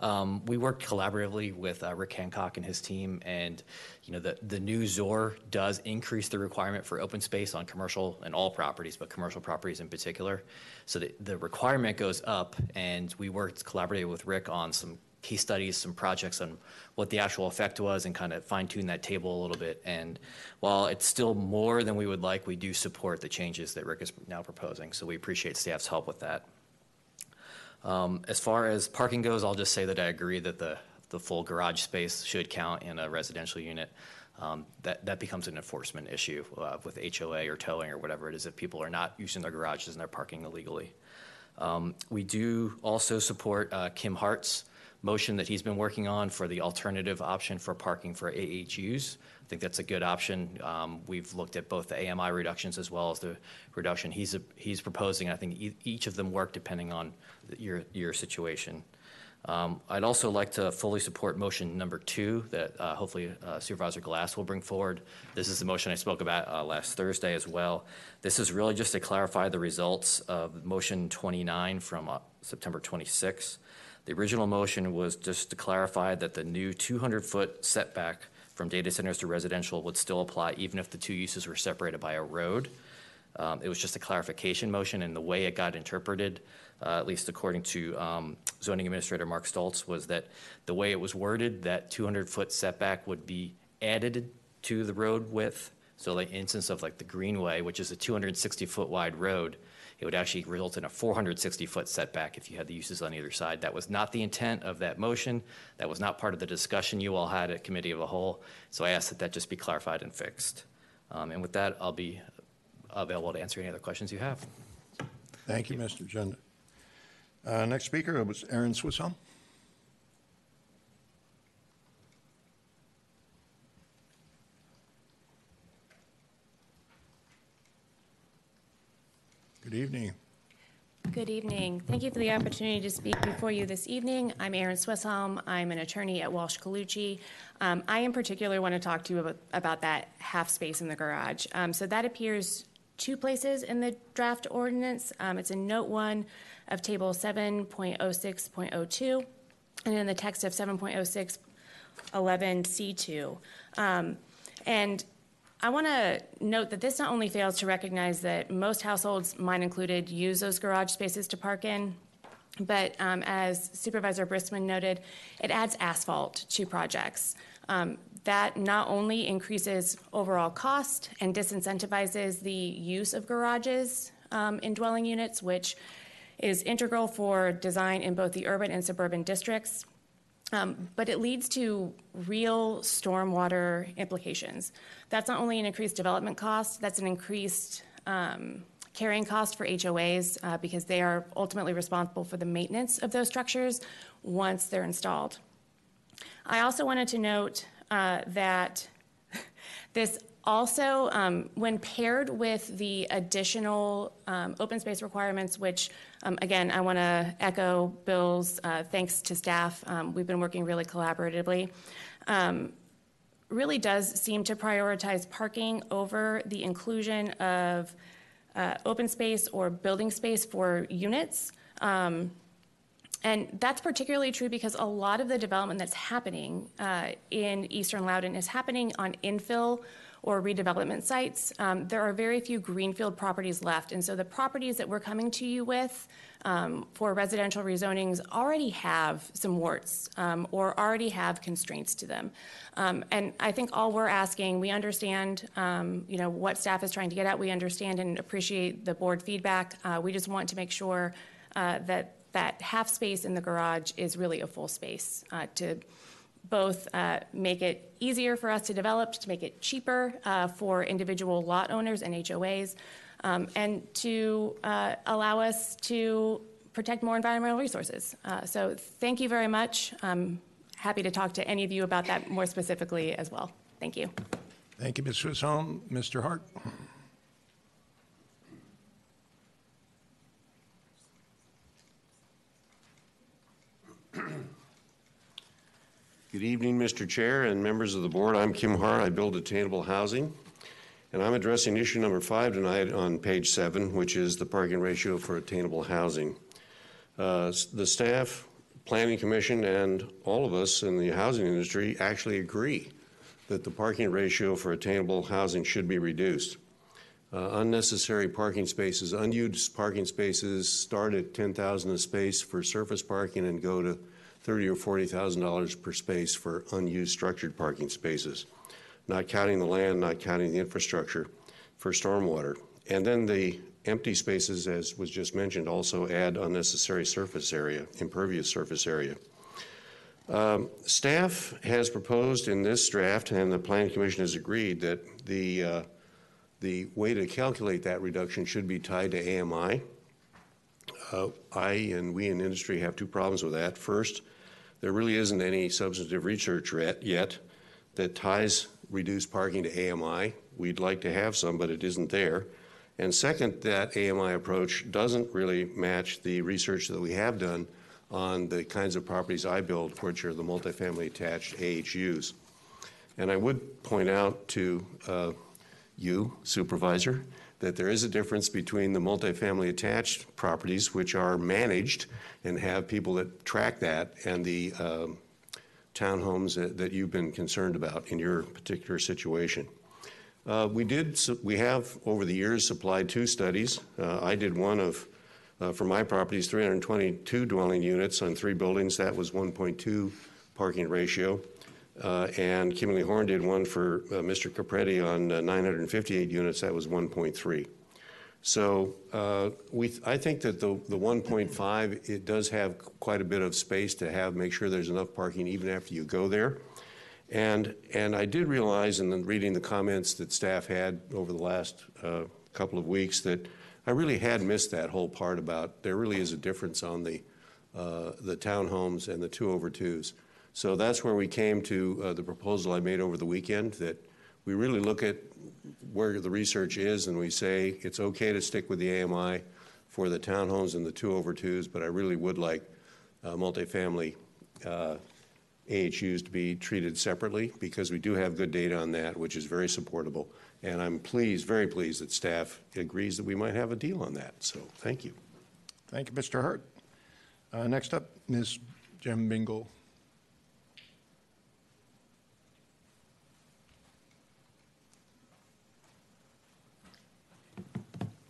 Um, We worked collaboratively with uh, Rick Hancock and his team, and, you know, the, the new ZOR does increase the requirement for open space on commercial and all properties, but commercial properties in particular. So the, the requirement goes up, and we worked collaboratively with Rick on some case studies, some projects on what the actual effect was and kind of fine tune that table a little bit. And while it's still more than we would like, we do support the changes that Rick is now proposing. So we appreciate staff's help with that. Um, as far as parking goes, I'll just say that I agree that the, the full garage space should count in a residential unit. Um, that, that becomes an enforcement issue uh, with HOA or towing or whatever it is if people are not using their garages and they're parking illegally. Um, we do also support uh, Kim Hart's motion that he's been working on for the alternative option for parking for AHUs. I think that's a good option. Um, we've looked at both the AMI reductions as well as the reduction he's, he's proposing. I think each of them work depending on your, your situation. Um, I'd also like to fully support motion number two that uh, hopefully uh, Supervisor Glass will bring forward. This is the motion I spoke about uh, last Thursday as well. This is really just to clarify the results of motion 29 from September 26. The original motion was just to clarify that the new 200-foot setback from data centers to residential would still apply even if the two uses were separated by a road. Um, It was just a clarification motion, and the way it got interpreted, uh, at least according to um, zoning administrator Mark Stultz was that the way it was worded, that 200-foot setback would be added to the road width. So like instance of like the Greenway, which is a 260-foot wide road, it would actually result in a 460-foot setback if you had the uses on either side. That was not the intent of that motion. That was not part of the discussion you all had at committee of the whole. So I ask that that just be clarified and fixed. Um, And with that, I'll be available to answer any other questions you have. Thank you, Mr. Agenda. Uh, Next speaker was Erin Swisshelm. Good evening. Good evening. Thank you for the opportunity to speak before you this evening. I'm Erin Swisshelm. I'm an attorney at Walsh Colucci. Um, I in particular want to talk to you about, about that half space in the garage. Um, so that appears two places in the draft ordinance. Um, it's in note one of table 7.06.02 and in the text of 7.06.11C2. Um, and I want to note that this not only fails to recognize that most households, mine included, use those garage spaces to park in, but um, as Supervisor Briskman noted, it adds asphalt to projects. Um, that not only increases overall cost and disincentivizes the use of garages um, in dwelling units, which is integral for design in both the urban and suburban districts, um, but it leads to real stormwater implications. That's not only an increased development cost, that's an increased um, carrying cost for HOAs uh, because they are ultimately responsible for the maintenance of those structures once they're installed. I also wanted to note uh, that this also, um, when paired with the additional um, open space requirements, which um, again, I want to echo Bill's uh, thanks to staff. Um, we've been working really collaboratively. Um, really does seem to prioritize parking over the inclusion of uh, open space or building space for units. Um, and that's particularly true because a lot of the development that's happening uh, in Eastern Loudoun is happening on infill or redevelopment sites. Um, there are very few greenfield properties left, and so the properties that we're coming to you with um, for residential rezonings already have some warts um, or already have constraints to them. Um, and I think all we're asking, we understand, um, you know, what staff is trying to get at. We understand and appreciate the board feedback. Uh, we just want to make sure uh, that that half space in the garage is really a full space uh, to both uh, make it easier for us to develop, to make it cheaper uh, for individual lot owners and HOAs, um, and to uh, allow us to protect more environmental resources. Uh, so thank you very much. I'm happy to talk to any of you about that more specifically as well. Thank you. Thank you, Ms. Swisshelm. Mr. Hart? Good evening, Mr. Chair and members of the board. I'm Kim Hart. I build attainable housing. And I'm addressing issue number five tonight on page seven, which is the parking ratio for attainable housing. Uh, the staff, planning commission, and all of us in the housing industry actually agree that the parking ratio for attainable housing should be reduced. Uh, unnecessary parking spaces, unused parking spaces start at 10,000 a space for surface parking and go to thirty or forty thousand dollars per space for unused structured parking spaces, not counting the land, not counting the infrastructure for stormwater. And then the empty spaces, as was just mentioned, also add unnecessary surface area, impervious surface area. Um, staff has proposed in this draft, and the Planning Commission has agreed that the uh, the way to calculate that reduction should be tied to AMI. Uh, I and we in industry have two problems with that. First, there really isn't any substantive research yet that ties reduced parking to AMI. We'd like to have some, but it isn't there. And second, that AMI approach doesn't really match the research that we have done on the kinds of properties I build, which are the multifamily attached AHUs. And I would point out to uh, you, supervisor, that there is a difference between the multifamily attached properties, which are managed and have people that track that, and the um, townhomes that, that, you've been concerned about in your particular situation. Uh, we did, we have over the years supplied two studies. Uh, I did one of Uh, For my properties, 322 dwelling units on three buildings, that was 1.2 parking ratio. Uh, And Kimley-Horn did one for uh, Mr. Capretti on uh, 958 units, that was 1.3. So uh, we, I think that the, the 1.5, it does have quite a bit of space to have, make sure there's enough parking even after you go there. And, and I did realize in the- reading the comments that staff had over the last uh, couple of weeks that I really had missed that whole part about, there really is a difference on the, uh, the townhomes and the two over twos. So that's where we came to uh, the proposal I made over the weekend, that we really look at where the research is and we say it's okay to stick with the AMI for the townhomes and the two over twos, but I really would like uh, multifamily uh, AHUs to be treated separately because we do have good data on that, which is very supportable. And I'm pleased, very pleased that staff agrees that we might have a deal on that. So thank you. Thank you, Mr. Hart. Uh, Next up, Ms. Jen Bingle.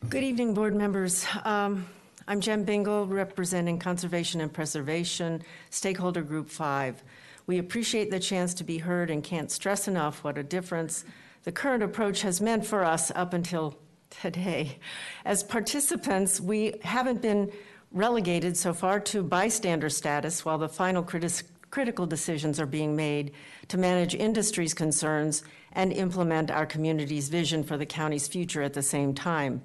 Good evening, board members. Um, I'm Jen Bingle, representing Conservation and Preservation, Stakeholder Group 5. We appreciate the chance to be heard and can't stress enough what a difference the current approach has meant for us up until today. As participants, we haven't been relegated so far to bystander status while the final critis- critical decisions are being made to manage industry's concerns and implement our community's vision for the county's future at the same time.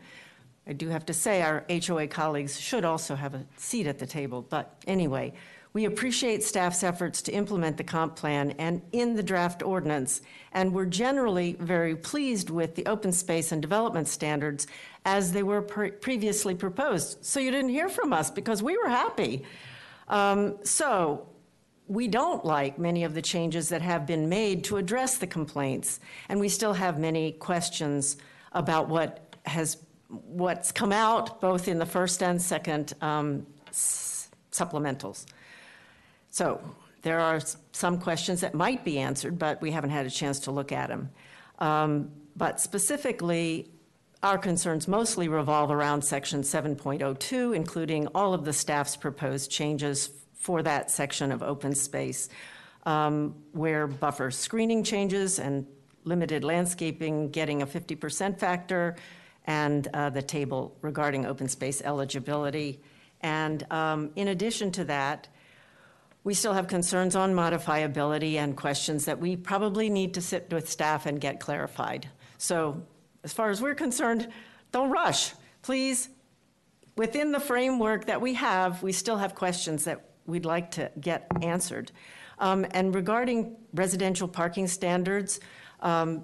I do have to say, our HOA colleagues should also have a seat at the table. But anyway, we appreciate staff's efforts to implement the comp plan and in the draft ordinance, and we're generally very pleased with the open space and development standards as they were pre- previously proposed. So you didn't hear from us because we were happy. Um, so we don't like many of the changes that have been made to address the complaints, and we still have many questions about what has what's come out both in the first and second um, s- supplementals. So there are some questions that might be answered, but we haven't had a chance to look at them. Um, but specifically, our concerns mostly revolve around Section 7.02, including all of the staff's proposed changes for that section of open space, um, where buffer screening changes and limited landscaping getting a 50% factor, and uh, the table regarding open space eligibility. And um, in addition to that, we still have concerns on modifiability and questions that we probably need to sit with staff and get clarified. So, as far as we're concerned, don't rush. Please, within the framework that we have, we still have questions that we'd like to get answered. Um, and regarding residential parking standards, um,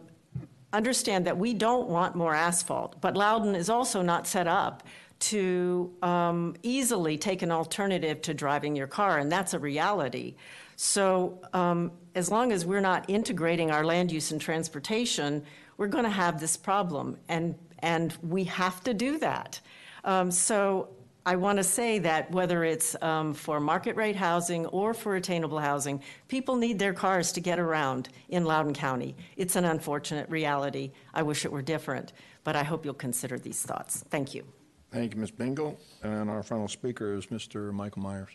understand that we don't want more asphalt, but Loudoun is also not set up to um, easily take an alternative to driving your car, and that's a reality. So, um, as long as we're not integrating our land use and transportation, we're going to have this problem, and and we have to do that. Um, so, I want to say that whether it's um, for market rate housing or for attainable housing, people need their cars to get around in Loudoun County. It's an unfortunate reality. I wish it were different, but I hope you'll consider these thoughts. Thank you. Thank you, Ms. Bingle. And our final speaker is Mr. Michael Myers.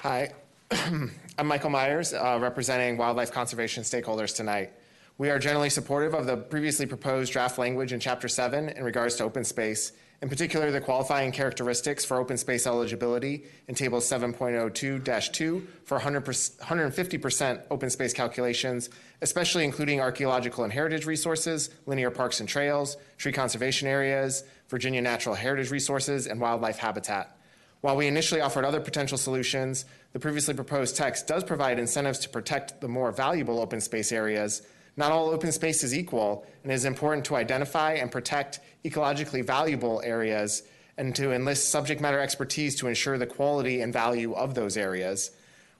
Hi, I'm Michael Myers, uh, representing wildlife conservation stakeholders tonight. We are generally supportive of the previously proposed draft language in Chapter 7 in regards to open space, in particular the qualifying characteristics for open space eligibility in Table 7.02-2 for 100 150% open space calculations, especially including archaeological and heritage resources, linear parks and trails, tree conservation areas, Virginia natural heritage resources, and wildlife habitat. While we initially offered other potential solutions, the previously proposed text does provide incentives to protect the more valuable open space areas. Not all open space is equal, and it is important to identify and protect ecologically valuable areas and to enlist subject matter expertise to ensure the quality and value of those areas.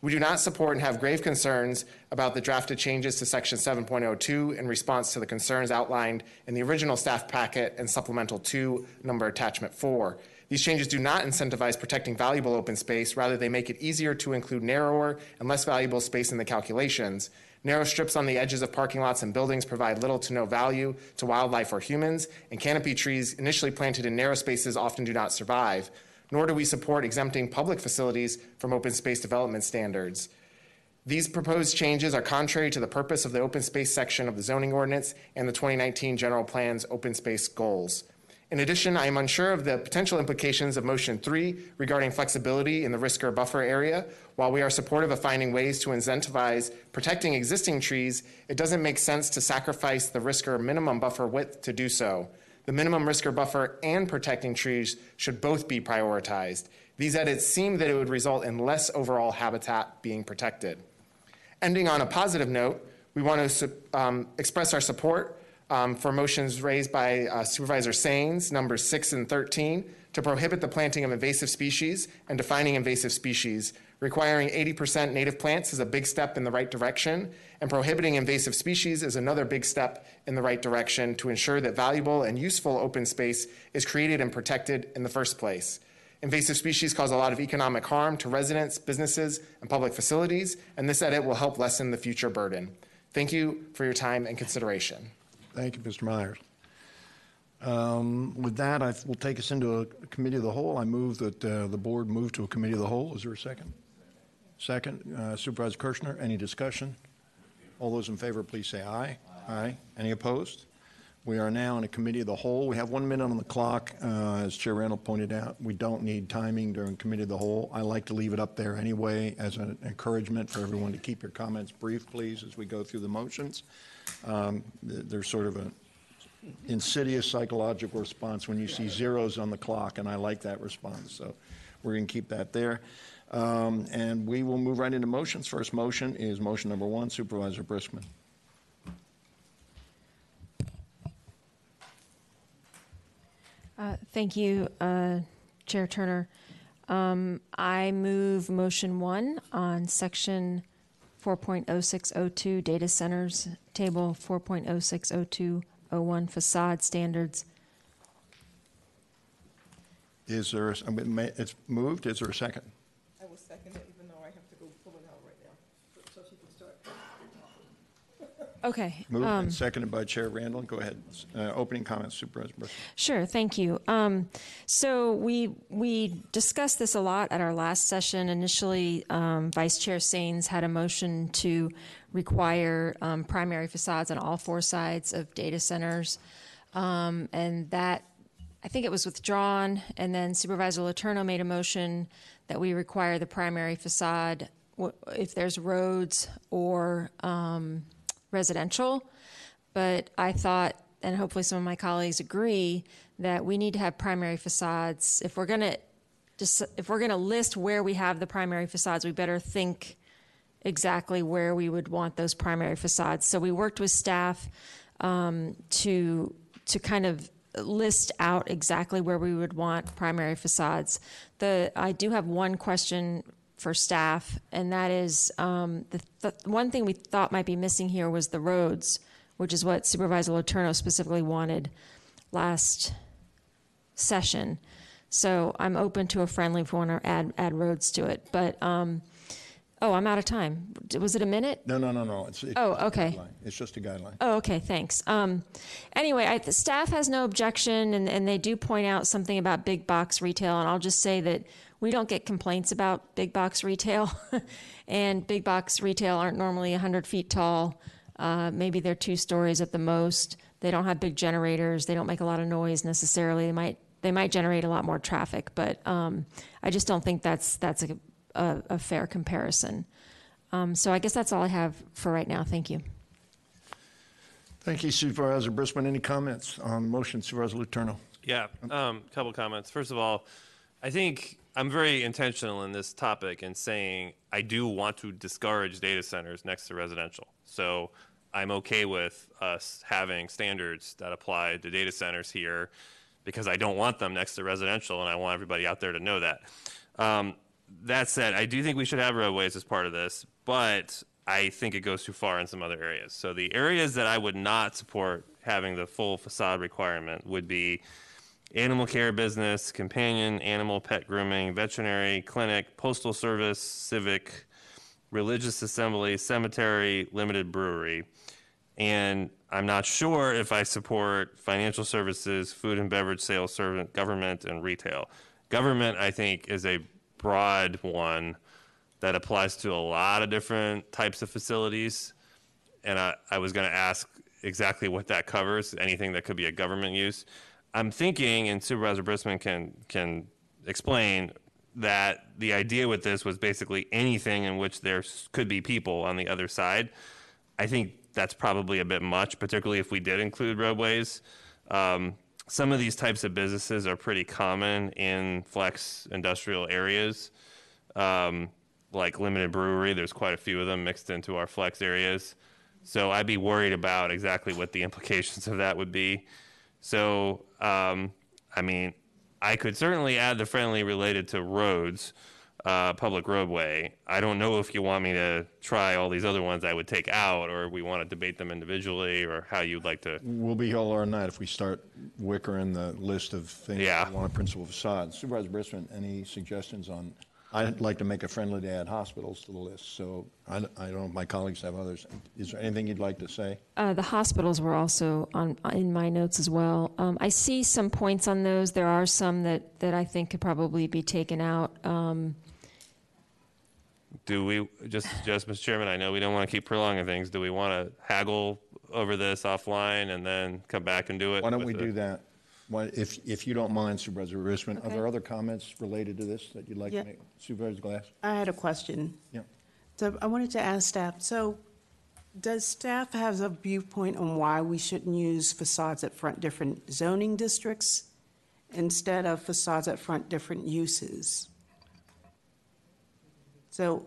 We do not support and have grave concerns about the drafted changes to Section 7.02 in response to the concerns outlined in the original staff packet and Supplemental 2, number attachment 4. These changes do not incentivize protecting valuable open space, rather, they make it easier to include narrower and less valuable space in the calculations. Narrow strips on the edges of parking lots and buildings provide little to no value to wildlife or humans, and canopy trees initially planted in narrow spaces often do not survive. Nor do we support exempting public facilities from open space development standards. These proposed changes are contrary to the purpose of the open space section of the zoning ordinance and the 2019 general plan's open space goals. In addition, I am unsure of the potential implications of motion three regarding flexibility in the risker buffer area. While we are supportive of finding ways to incentivize protecting existing trees, it doesn't make sense to sacrifice the risker minimum buffer width to do so. The minimum risker buffer and protecting trees should both be prioritized. These edits seem that it would result in less overall habitat being protected. Ending on a positive note, we want to um, express our support um, for motions raised by uh, Supervisor Saines, numbers 6 and 13, to prohibit the planting of invasive species and defining invasive species. Requiring 80% native plants is a big step in the right direction, and prohibiting invasive species is another big step in the right direction to ensure that valuable and useful open space is created and protected in the first place. Invasive species cause a lot of economic harm to residents, businesses, and public facilities, and this edit will help lessen the future burden. Thank you for your time and consideration. Thank you, Mr. Myers. Um, With that, I will take us into a committee of the whole. I move that uh, the board move to a committee of the whole. Is there a second? Second, uh, Supervisor Kershner, any discussion? All those in favor, please say aye. Aye. Any opposed? We are now in a committee of the whole. We have one minute on the clock. Uh, As Chair Randall pointed out, we don't need timing during committee of the whole. I like to leave it up there anyway as an encouragement for everyone to keep your comments brief, please, as we go through the motions. Um, There's sort of an insidious psychological response when you see zeros on the clock, and I like that response. So we're going to keep that there. Um, And we will move right into motions. First motion is motion number one, Supervisor Briskman. Uh, Thank you, uh, Chair Turner. Um, I move motion one on section 4.0602 data centers, table 4.060201 facade standards. Is there, it's moved, is there a second? I will second it, even though I have to go pull it out right now, so she can start. Okay. Moved um, and seconded by Chair Randall. Go ahead. Uh, Opening comments, Supervisor Briskman. Sure, thank you. Um, so we we discussed this a lot at our last session. Initially, um, Vice Chair Saines had a motion to require um, primary facades on all four sides of data centers, um, and that I think it was withdrawn. And then Supervisor Letourneau made a motion that we require the primary facade w- if there's roads or um, residential. But I thought, and hopefully some of my colleagues agree, that we need to have primary facades. If we're going to just if we're going to list where we have the primary facades, we better think exactly where we would want those primary facades. So we worked with staff um, to to kind of list out exactly where we would want primary facades. The I do have one question for staff, and that is um, the, the one thing we thought might be missing here was the roads, which is what Supervisor Letourneau specifically wanted last session. So I'm open to a friendly if we want to add add roads to it. But um, oh, I'm out of time. Was it a minute? No, no, no, no. It's it's Oh, okay. guideline. It's just a guideline. Oh, okay, thanks. Um, anyway, I, the staff has no objection, and, and they do point out something about big box retail, and I'll just say that we don't get complaints about big box retail, and big box retail aren't normally 100 feet tall. Uh, maybe they're two stories at the most. They don't have big generators. They don't make a lot of noise necessarily. They might they might generate a lot more traffic, but um, I just don't think that's that's a, a, a fair comparison. Um, so I guess that's all I have for right now. Thank you. Thank you, Supervisor Briskman. Any comments on the motion, Supervisor Letourneau? Yeah, um, couple comments. First of all, I think I'm very intentional in this topic in saying I do want to discourage data centers next to residential. So I'm okay with us having standards that apply to data centers here because I don't want them next to residential, and I want everybody out there to know that. Um, that said, I do think we should have roadways as part of this, but I think it goes too far in some other areas. So the areas that I would not support having the full facade requirement would be animal care business, companion animal pet grooming, veterinary clinic, postal service, civic, religious assembly, cemetery, limited brewery. And I'm not sure if I support financial services, food and beverage sales, servant, government, and retail. Government, I think, is a broad one that applies to a lot of different types of facilities. And I, I was going to ask exactly what that covers, anything that could be a government use. I'm thinking, and Supervisor Briskman can can explain that the idea with this was basically anything in which there could be people on the other side. I think that's probably a bit much, particularly if we did include roadways. Um, some of these types of businesses are pretty common in flex industrial areas, um, like Limited Brewery. There's quite a few of them mixed into our flex areas. So I'd be worried about exactly what the implications of that would be. So, um, I mean, I could certainly add the friendly related to roads, uh, public roadway. I don't know if you want me to try all these other ones I would take out, or we want to debate them individually, or how you'd like to. We'll be here all our night if we start wickering the list of things Yeah. we want a principal facade. Supervisor Briskman, any suggestions on, I'd like to make a friendly to add hospitals to the list, so I, I don't know if my colleagues have others. Is there anything you'd like to say? Uh, the hospitals were also on in my notes as well. Um, I see some points on those. There are some that, that I think could probably be taken out. Um, Do we just, just Mr. Chairman? I know we don't want to keep prolonging things. Do we want to haggle over this offline and then come back and do it? Why don't we the- do that? Why, if, if you don't mind, Supervisor Briskman, are Okay. there other comments related to this that you'd like Yeah. to make? Supervisor Glass? I had a question. Yeah. So I wanted to ask staff, so does staff have a viewpoint on why we shouldn't use facades that front different zoning districts instead of facades that front different uses? So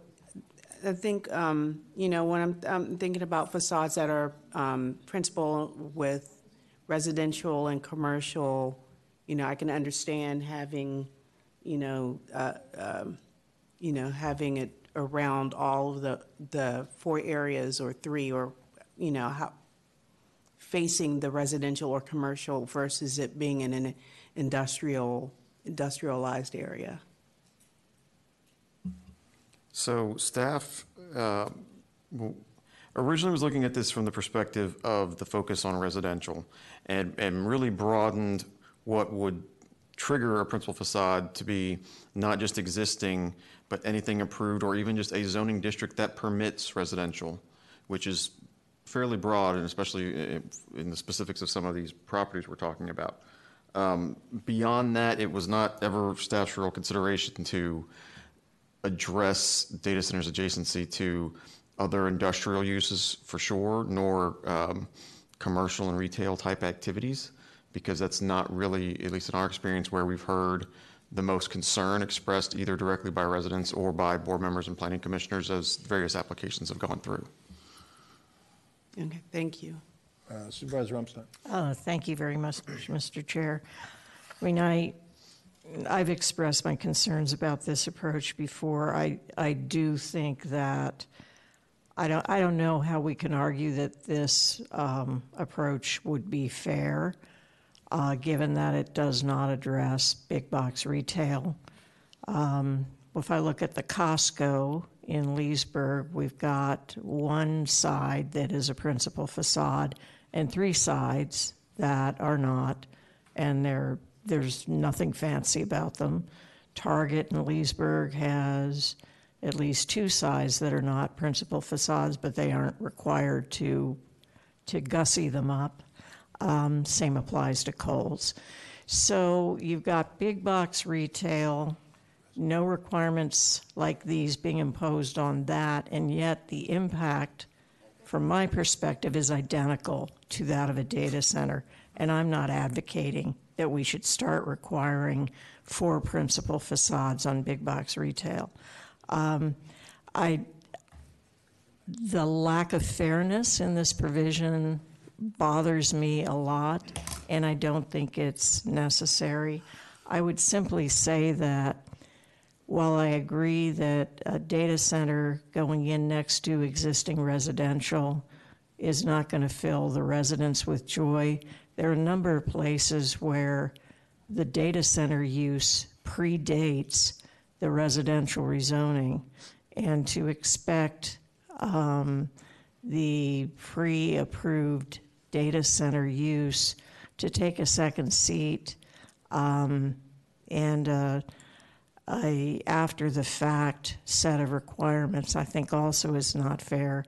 I think, um, you know, when I'm, I'm thinking about facades that are um, principal with residential and commercial, you know, I can understand having, you know, uh, um, you know, having it around all of the, the four areas or three or, you know, how, facing the residential or commercial versus it being in an industrial, industrialized area. So staff uh, originally was looking at this from the perspective of the focus on residential and, and really broadened what would trigger a principal facade to be not just existing, but anything approved or even just a zoning district that permits residential, which is fairly broad and especially in the specifics of some of these properties we're talking about. Um, Beyond that, it was not ever staff's real consideration to address data centers adjacency to other industrial uses for sure, nor um, commercial and retail type activities, because that's not really, at least in our experience, where we've heard the most concern expressed either directly by residents or by board members and planning commissioners as various applications have gone through. Okay, thank you. Uh, Supervisor Umstattd? Uh, Thank you very much, Mr. Chair. I mean, I, I've expressed my concerns about this approach before. I, I do think that, I don't, I don't know how we can argue that this um, approach would be fair, uh, given that it does not address big box retail. Um, If I look at the Costco in Leesburg, we've got one side that is a principal facade and three sides that are not, and there, there's nothing fancy about them. Target in Leesburg has at least two sides that are not principal facades, but they aren't required to, to gussy them up. Um, Same applies to Kohl's. So you've got big box retail, no requirements like these being imposed on that, and yet the impact, from my perspective, is identical to that of a data center. And I'm not advocating that we should start requiring four principal facades on big box retail. Um, I, the lack of fairness in this provision bothers me a lot, and I don't think it's necessary. I would simply say that while I agree that a data center going in next to existing residential is not going to fill the residents with joy, there are a number of places where the data center use predates the residential rezoning, and to expect um, the pre-approved data center use to take a second seat um, and uh, a after-the-fact set of requirements, I think also is not fair.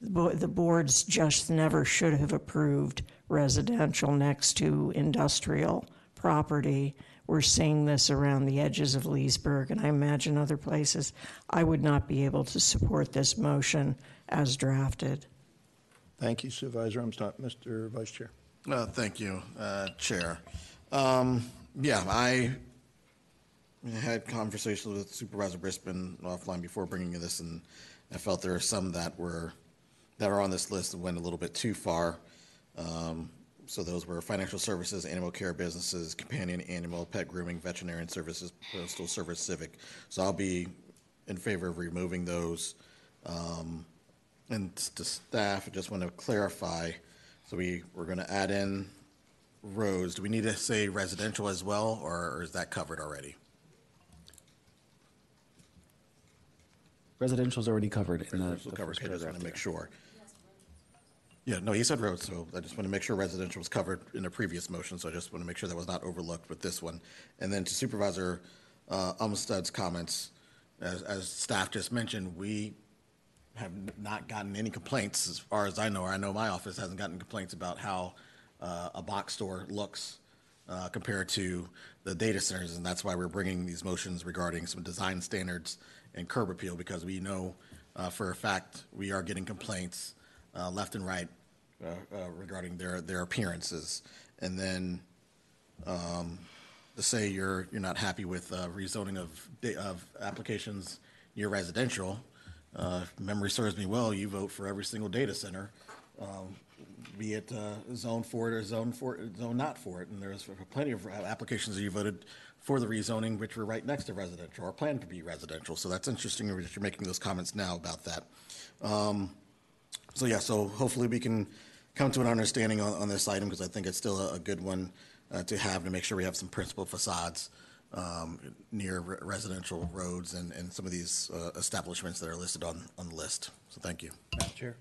The The boards just never should have approved residential next to industrial property. We're seeing this around the edges of Leesburg, and I imagine other places. I would not be able to support this motion as drafted. Thank you Supervisor Umstattd. Mr. Vice Chair. Uh, Thank you, uh, Chair. Um, Yeah, I had conversations with Supervisor Briskman offline before bringing this, and I felt there are some that were, that are on this list that went a little bit too far. Um, So those were financial services, animal care businesses, companion animal, pet grooming, veterinarian services, postal service, civic. So I'll be in favor of removing those. Um, And to staff, I just want to clarify, so we, we're going to add in roads. Do we need to say residential as well, or or is that covered already? Residential is already covered in the. Residential the first okay, I just want to make sure. Yeah, no, he said roads, so I just want to make sure residential was covered in a previous motion, so I just want to make sure that was not overlooked with this one. And then to Supervisor uh, Umstattd's comments, as, as staff just mentioned, we have not gotten any complaints, as far as I know, or I know my office hasn't gotten complaints about how uh, a box store looks uh, compared to the data centers, and that's why we're bringing these motions regarding some design standards and curb appeal, because we know uh, for a fact we are getting complaints uh, left and right uh, uh, regarding their, their appearances. And then um, to say you're, you're not happy with uh, rezoning of, of applications near residential, uh, memory serves me well, you vote for every single data center, um, be it uh, zone for it or zone for, zone not for it. And there's plenty of applications that you voted for the rezoning, which were right next to residential or planned to be residential. So that's interesting that you're making those comments now about that. Um, so yeah, so hopefully we can come to an understanding on, on this item because I think it's still a, a good one uh, to have to make sure we have some principal facades um, near re- residential roads and, and some of these uh, establishments that are listed on, on the list. So thank you. Madam Chair.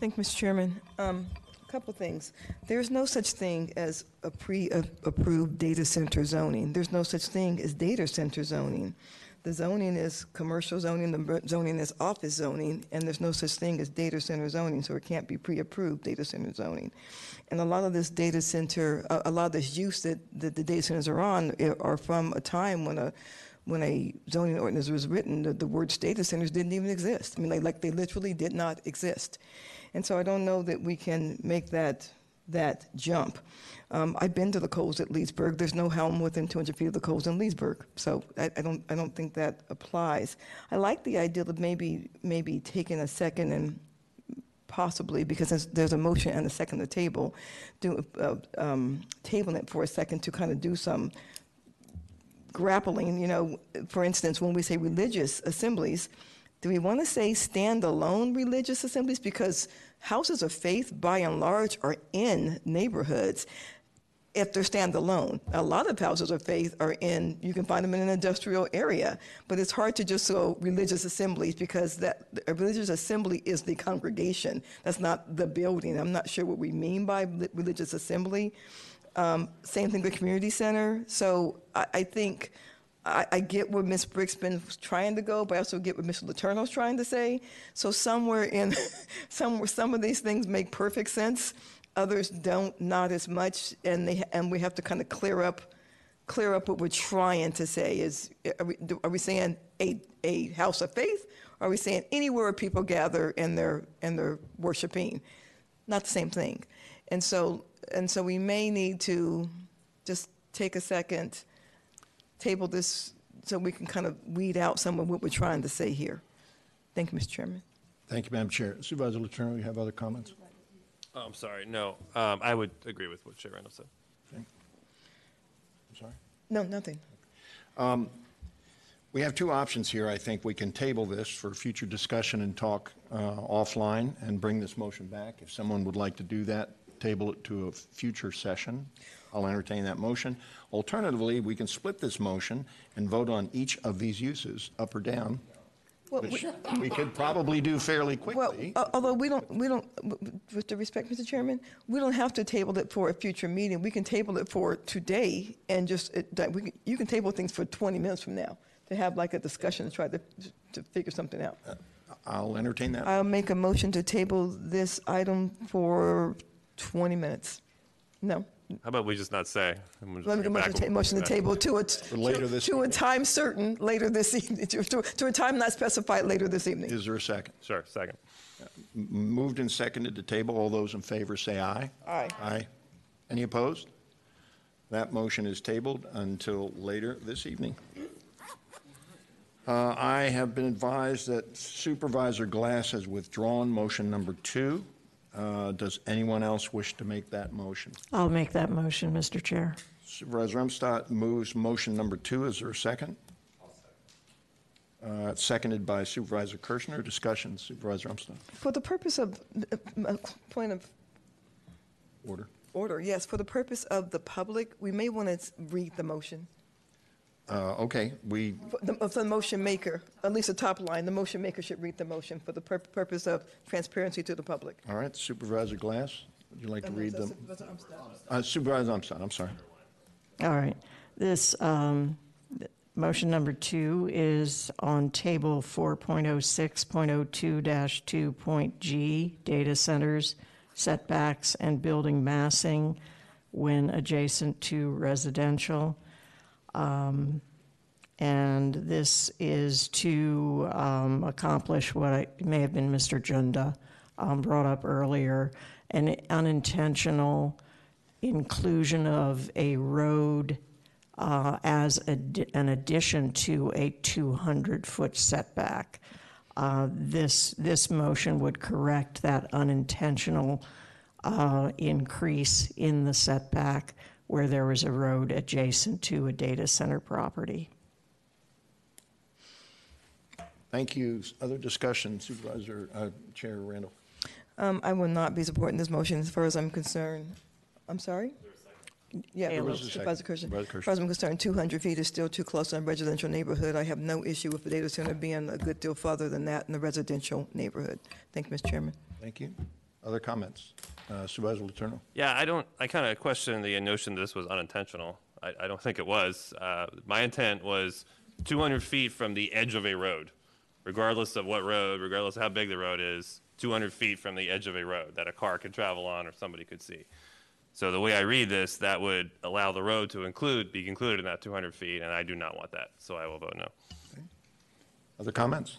Thank you, Mr. Chairman. Um, A couple things. There's no such thing as a pre-approved data center zoning. There's no such thing as data center zoning. The zoning is commercial zoning, the zoning is office zoning, and there's no such thing as data center zoning, so it can't be pre-approved data center zoning. And a lot of this data center, a lot of this use that, that the data centers are on eh, are from a time when a, when a zoning ordinance was written, the, the words data centers didn't even exist. I mean, like, like they literally did not exist. And so I don't know that we can make that, that jump. Um, I've been to the Kohl's at Leesburg. There's no helm within 200 feet of the Kohl's in Leesburg. So I, I don't, I don't think that applies. I like the idea of maybe, maybe taking a second and possibly, because there's, there's a motion and a second on the table, do, uh, um, tabling it for a second to kind of do some grappling, you know, for instance, when we say religious assemblies, do we want to say standalone religious assemblies? Because houses of faith, by and large, are in neighborhoods if they're standalone. A lot of houses of faith are in, you can find them in an industrial area, but it's hard to just go religious assemblies because that a religious assembly is the congregation. That's not the building. I'm not sure what we mean by religious assembly. Um, same thing with community center. So I, I think I, I get where Ms. Brick's was trying to go, but I also get what Mr. Letourneau's trying to say. So somewhere in, somewhere, some of these things make perfect sense. Others don't, not as much, and they and we have to kind of clear up, clear up what we're trying to say. Is are we, are we saying a a house of faith? Or are we saying anywhere where people gather and they're and they're worshiping? Not the same thing. And so and so we may need to just take a second, table this so we can kind of weed out some of what we're trying to say here. Thank you, Mr. Chairman. Thank you, Madam Chair. Supervisor Letourneau, you have other comments? Oh, I'm sorry. No, um, I would agree with what Chair Randall said. I'm sorry? No, nothing. Um, We have two options here. I think we can table this for future discussion and talk uh, offline and bring this motion back. If someone would like to do that, table it to a future session. I'll entertain that motion. Alternatively, we can split this motion and vote on each of these uses, up or down, Well, which we- we could probably do fairly Well, quickly. uh, although we don't, we don't, with the respect, Mr. Chairman, we don't have to table it for a future meeting. We can table it for today and just, it- that we can- you can table things for 20 minutes from now to have like a discussion to try to, to figure something out. I'll entertain that. I'll make a motion to table this item for 20 minutes. No? How about we just not say? and we'll just Let me get motion back to ta- when motion to back. table to a, later to this to a time certain later this evening, to, to to a time not specified later this evening. Is there a second? Sure, second. M- Moved and seconded to table. All those in favor say aye. Aye. Aye. Any opposed? That motion is tabled until later this evening. Uh, I have been advised that Supervisor Glass has withdrawn motion number two. Uh, Does anyone else wish to make that motion? I'll make that motion, Mr. Chair. Supervisor Umstattd moves motion number two. Is there a second? Uh, Seconded by Supervisor Kershner. Discussion, Supervisor Umstattd. For the purpose of, uh, uh, point of Order. order, yes, for the purpose of the public, we may want to read the motion. Uh, Okay, we, For the, of the motion maker, at least the top line, the motion maker should read the motion for the pur- purpose of transparency to the public. all right, Supervisor Glass, would you like to read that's- them? that's what Uh, Supervisor Umstattd, I'm sorry. All right. This, um, th- motion number two is on table 4.06.02-2.g, data centers, setbacks, and building massing when adjacent to residential. Um, And this is to um, accomplish what I, may have been Mr. Junda um, brought up earlier, an unintentional inclusion of a road uh, as a- an addition to a 200-foot setback. Uh, This, this motion would correct that unintentional uh, increase in the setback where there was a road adjacent to a data center property. Thank you. Other discussion, Supervisor, uh, Chair Randall. Um, I will not be supporting this motion as far as I'm concerned. I'm sorry? Yeah, There was a second. Supervisor Kershner. Supervisor As Kershner. far as I'm concerned, 200 feet is still too close in a residential neighborhood. I have no issue with the data center being a good deal farther than that in the residential neighborhood. Thank you, Mr. Chairman. Thank you. Other comments? Uh, Supervisor Letourneau. Yeah, I don't. I kind of question the notion that this was unintentional. I, I don't think it was. Uh, my intent was 200 feet from the edge of a road, regardless of what road, regardless of how big the road is. 200 feet from the edge of a road that a car could travel on or somebody could see. So the way I read this, that would allow the road to include be included in that 200 feet, and I do not want that. So I will vote no. Other comments?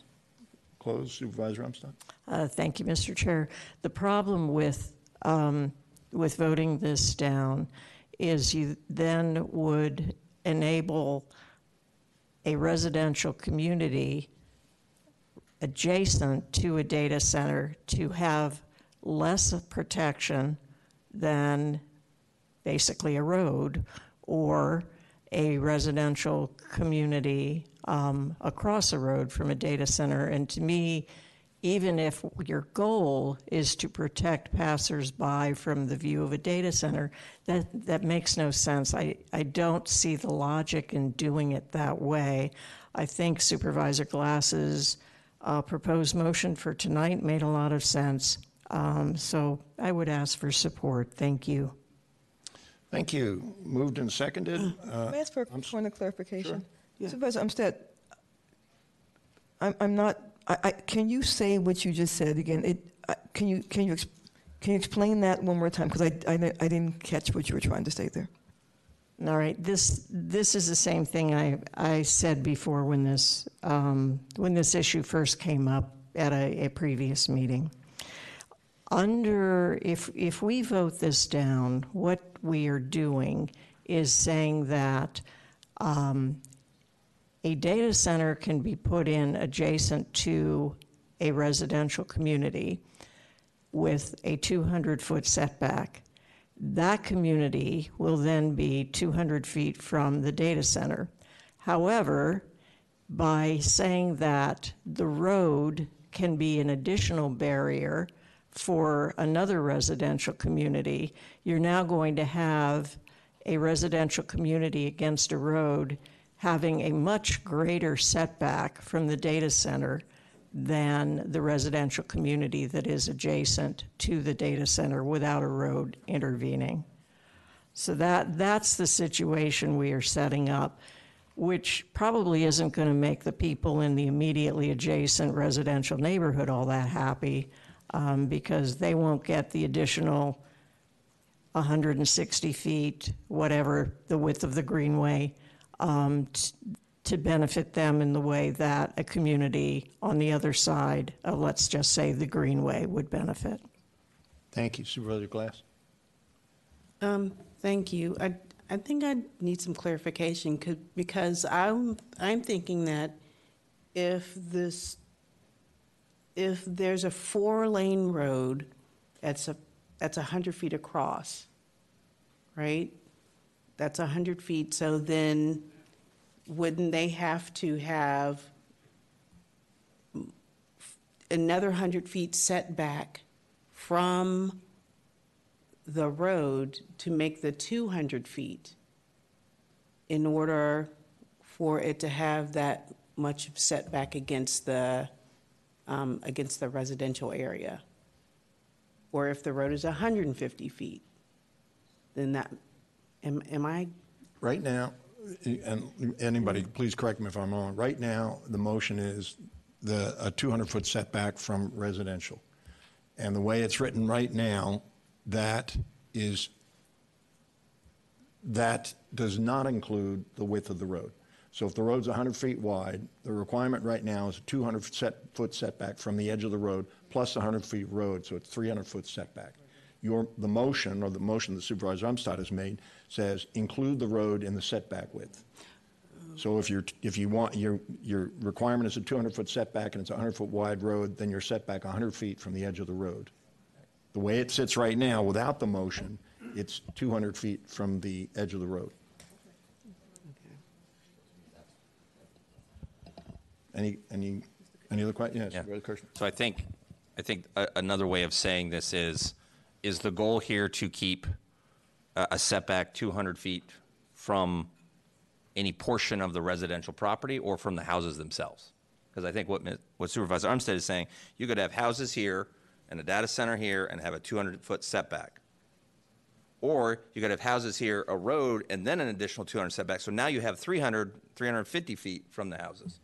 Close, Supervisor Umstattd. Uh, Thank you, Mr. Chair. The problem with, um, with voting this down is you then would enable a residential community adjacent to a data center to have less protection than basically a road or a residential community um, across a road from a data center. And to me, even if your goal is to protect passersby from the view of a data center, that, that makes no sense. I, I don't see the logic in doing it that way. I think Supervisor Glass's uh, proposed motion for tonight made a lot of sense. Um, so I would ask for support. Thank you. Thank you. Moved and seconded. Uh, May I ask for a point of clarification? Supervisor Umstattd, I'm, I'm not, I, I, can you say what you just said again? It, I- can you, can you, can you explain that one more time? Because I, I, I didn't catch what you were trying to say there. All right, this, this is the same thing I, I said before when this, um, when this issue first came up at a, a previous meeting. Under, if, if we vote this down, what we are doing is saying that um, a data center can be put in adjacent to a residential community with a 200-foot setback. That community will then be 200 feet from the data center. However, by saying that the road can be an additional barrier for another residential community, you're now going to have a residential community against a road having a much greater setback from the data center than the residential community that is adjacent to the data center without a road intervening. So that, that's the situation we are setting up, which probably isn't going to make the people in the immediately adjacent residential neighborhood all that happy um, because they won't get the additional 160 feet, whatever the width of the greenway, um, t- to benefit them in the way that a community on the other side of, let's just say, the greenway would benefit. Thank you, Supervisor Glass. Um, thank you. I, I think I need some clarification could, because I'm, I'm thinking that if this, if there's a four-lane road that's a, that's a hundred feet across, right? That's hundred feet, so then wouldn't they have to have another hundred feet setback from the road to make the 200 feet in order for it to have that much setback against the, um, against the residential area. Or if the road is 150 feet, then that, am, am I, Right now, and anybody, please correct me if I'm wrong, right now, the motion is the, a 200-foot setback from residential. And the way it's written right now, that is, that does not include the width of the road. So if the road's 100 feet wide, the requirement right now is a 200-foot setback from the edge of the road, 100-feet road, so it's 300-foot setback. Your, the motion, or the motion that Supervisor Umstattd has made, says include the road in the setback width. So if you're, if you want, your, your requirement is a 200-foot setback and it's a 100-foot wide road, then you're set back 100 feet from the edge of the road. The way it sits right now, without the motion, it's 200 feet from the edge of the road. Any, any, any other questions? Yes, Yeah. So I think, I think a- another way of saying this is, is the goal here to keep a setback 200 feet from any portion of the residential property or from the houses themselves? Because I think what what Supervisor Armstead is saying, you could have houses here and a data center here and have a 200-foot setback. Or you could have houses here, a road, and then an additional 200 setback. So now you have 300, 350 feet from the houses.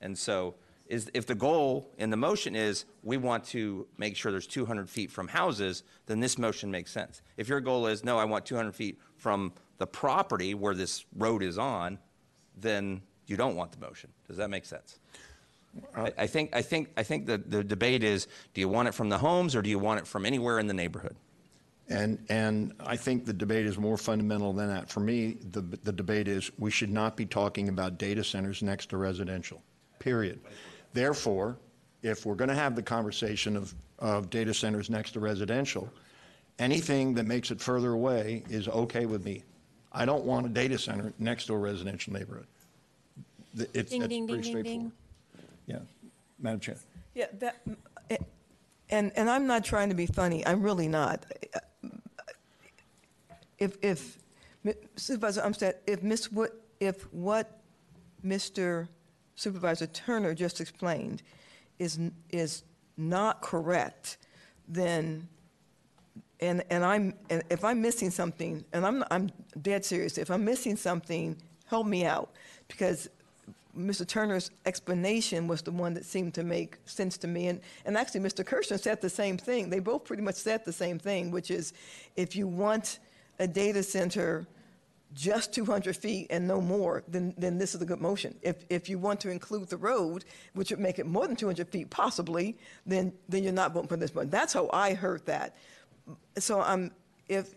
And so is, if the goal in the motion is we want to make sure there's 200 feet from houses, then this motion makes sense. If your goal is, no, I want 200 feet from the property where this road is on, then you don't want the motion. Does that make sense? Uh, I, I think, I think, I think the, the debate is, do you want it from the homes or do you want it from anywhere in the neighborhood? And, and I think the debate is more fundamental than that. For me, the, the debate is, we should not be talking about data centers next to residential, period. Therefore, if we're going to have the conversation of, of data centers next to residential, anything that makes it further away is okay with me. I don't want a data center next to a residential neighborhood. Th- It's, Ding, it's ding, ding, pretty ding, straightforward. Yeah, Madam Chair. Yeah, that, and, and I'm not trying to be funny, I'm really not. If, if, Supervisor Umstattd, if Miss Wood, if what Mr. Supervisor Turner just explained is, is not correct, then, and, and I'm, and if I'm missing something, and I'm, I'm dead serious, if I'm missing something, help me out, because Mr. Turner's explanation was the one that seemed to make sense to me. And, and actually, Mr. Kirshner said the same thing. They both pretty much said the same thing, which is if you want a data center just 200 feet and no more, then, then this is a good motion. If, if you want to include the road, which would make it more than 200 feet possibly, then, then you're not voting for this button. That's how I heard that. So I'm, if,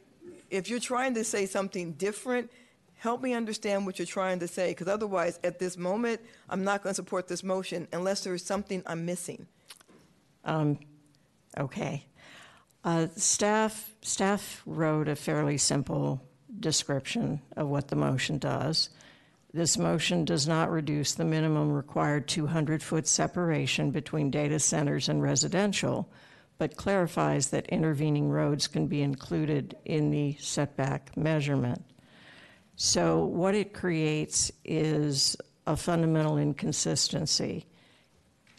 if you're trying to say something different, help me understand what you're trying to say, because otherwise, at this moment, I'm not going to support this motion unless there is something I'm missing. Um, okay. Uh, staff, staff wrote a fairly simple description of what the motion does. This motion does not reduce the minimum required 200-foot separation between data centers and residential, but clarifies that intervening roads can be included in the setback measurement. So what it creates is a fundamental inconsistency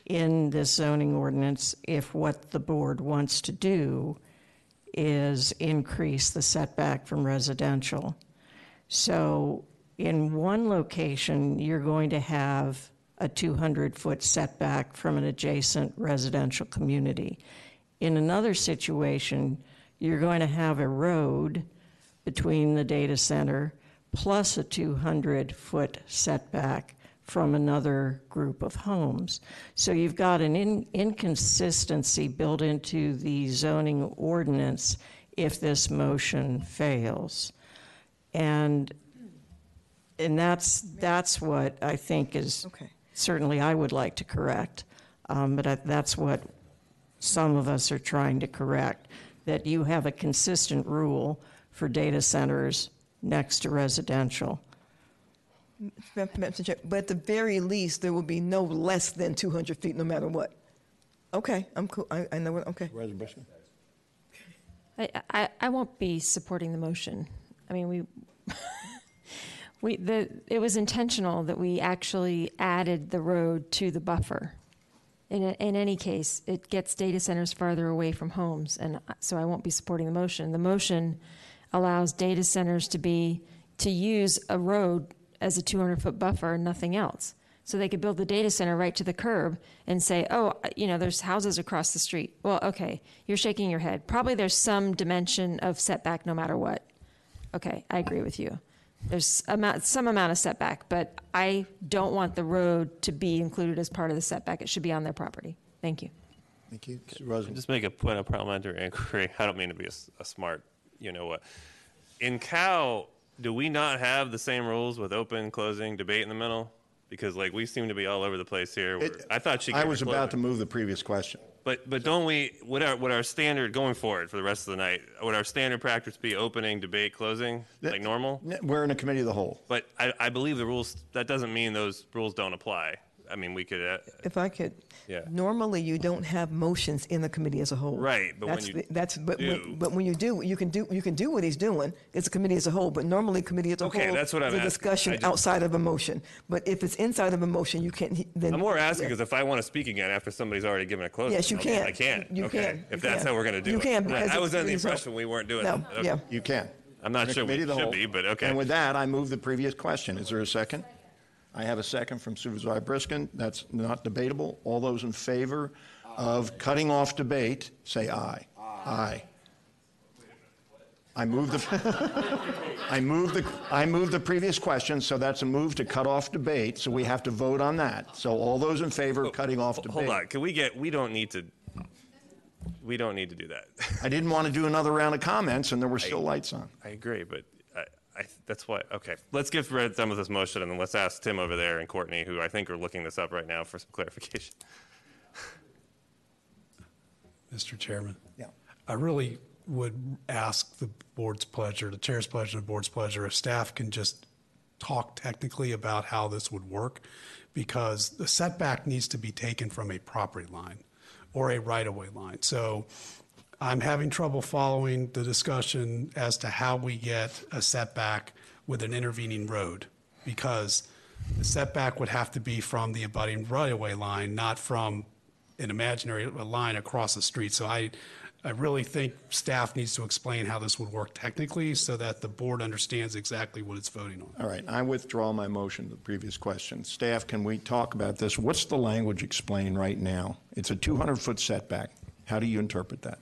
in this zoning ordinance if what the board wants to do is increase the setback from residential. So in one location, you're going to have a 200-foot setback from an adjacent residential community. In another situation, you're going to have a road between the data center plus a 200-foot setback from another group of homes. So you've got an in- inconsistency built into the zoning ordinance if this motion fails. And, and that's, that's what I think is, Okay. certainly I would like to correct, um, but I- that's what some of us are trying to correct, that you have a consistent rule for data centers next to residential. Madam Chair, But at the very least, there will be no less than 200 feet, no matter what. Okay, I'm cool, I, I know what, okay. Supervisor Briskman? I, I, I won't be supporting the motion. I mean, we, we, the, it was intentional that we actually added the road to the buffer. In, a- in any case, it gets data centers farther away from homes, and so I won't be supporting the motion. The motion allows data centers to be, to use a road as a 200-foot buffer and nothing else. So they could build the data center right to the curb and say, oh, you know, there's houses across the street. Well, okay, you're shaking your head. Probably there's some dimension of setback no matter what. Okay, I agree with you. There's amount, some amount of setback, but I don't want the road to be included as part of the setback. It should be on their property. Thank you. Thank you. Supervisor? Just make a point of parliamentary inquiry. I don't mean to be a smart, you know what. In Cal, do we not have the same rules with open, closing, debate in the middle? Because like we seem to be all over the place here. It- I thought she. I was her about to move the previous question. But but don't we? Would our would our standard going forward for the rest of the night? Would our standard practice be opening, debate, closing, like normal? We're in a committee of the whole. But I, I believe the rules. That doesn't mean those rules don't apply. I mean, we could. Uh, If I could, Yeah. normally you don't have motions in the committee as a whole. Right, but when That's you the- That's, but, do- when- but when you do, you can do, you can do what he's doing, it's a committee as a whole, but normally committee as a whole. Okay, that's what I'm is a asking. discussion just- outside of a motion. But if it's inside of a motion, you can't, he- then. I'm more asking yeah. because if I want to speak again after somebody's already given a closing, Yes, you okay, can. I can't. You okay. can. If You that's can. how we're going to do it. You can, Right. because I it's was under the committee's whole. impression we weren't doing No, it. yeah. You can. I'm not In a sure we committee of the should whole. be, but okay. And with that, I move the previous question. Is there a second? I have a second from Supervisor Briskman. That's not debatable. All those in favor of cutting off debate, say aye. Aye. I move the, I move the, I move the previous question, so that's a move to cut off debate, so we have to vote on that. So all those in favor of cutting off debate. Hold on. Can we get? We don't need to. We don't need to do that. I didn't want to do another round of comments, and there were still lights on. I agree, but I, I, that's why. Okay, let's get rid some of this motion, and then let's ask Tim over there and Courtney, who I think are looking this up right now, for some clarification. Mr. Chairman. Yeah. I really would ask the board's pleasure, the chair's pleasure, the board's pleasure, if staff can just talk technically about how this would work, because the setback needs to be taken from a property line or a right-of-way line. So I'm having trouble following the discussion as to how we get a setback with an intervening road, because the setback would have to be from the abutting right-of-way line, not from an imaginary line across the street. So I, I really think staff needs to explain how this would work technically so that the board understands exactly what it's voting on. All right, I withdraw my motion to the previous question. Staff, can we talk about this? What's the language explained right now? It's a 200-foot setback. How do you interpret that?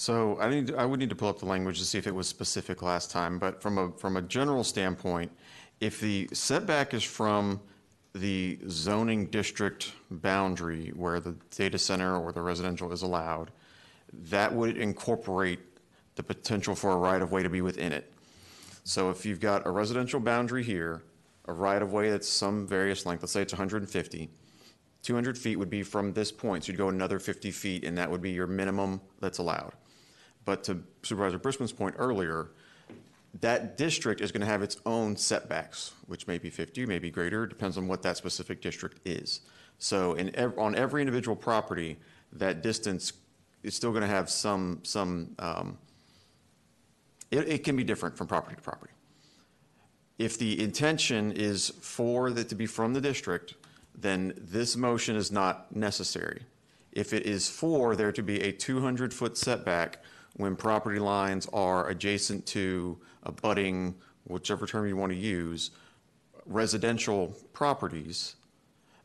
So I need, I would need to pull up the language to see if it was specific last time, but from a, from a general standpoint, if the setback is from the zoning district boundary where the data center or the residential is allowed, that would incorporate the potential for a right-of-way to be within it. So if you've got a residential boundary here, a right-of-way that's some various length, let's say it's 150, 200 feet would be from this point, so you'd go another 50 feet, and that would be your minimum that's allowed. But to Supervisor Briskman's point earlier, that district is going to have its own setbacks, which may be 50, may be greater, depends on what that specific district is. So in, ev- on every individual property, that distance is still going to have some, some um, It, it can be different from property to property. If the intention is for it to be from the district, then this motion is not necessary. If it is for there to be a 200-foot setback when property lines are adjacent to abutting, whichever term you want to use, residential properties,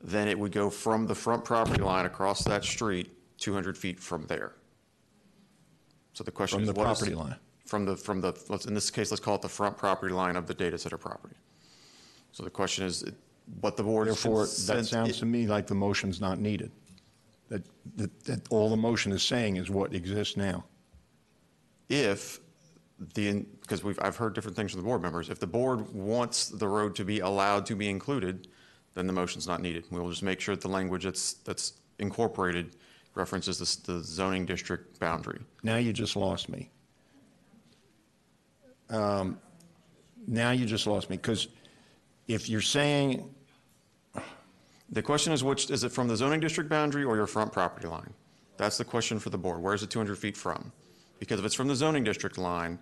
then it would go from the front property line across that street 200 feet from there. So the question From is, the what is- property line. From the, from the, let's, in this case, let's call it the front property line of the data center property. So the question is, what the board. Therefore, that sounds to me like the motion's not needed. That, that, that all the motion is saying is what exists now. If the, because we've, I've heard different things from the board members, if the board wants the road to be allowed to be included, then the motion's not needed. We will just make sure that the language that's, that's incorporated references this- the zoning district boundary. Now you just lost me. Um, Now you just lost me, because if you're saying, The question is which, is it from the zoning district boundary or your front property line? That's the question for the board. Where's it 200 feet from? Because if it's from the zoning district line,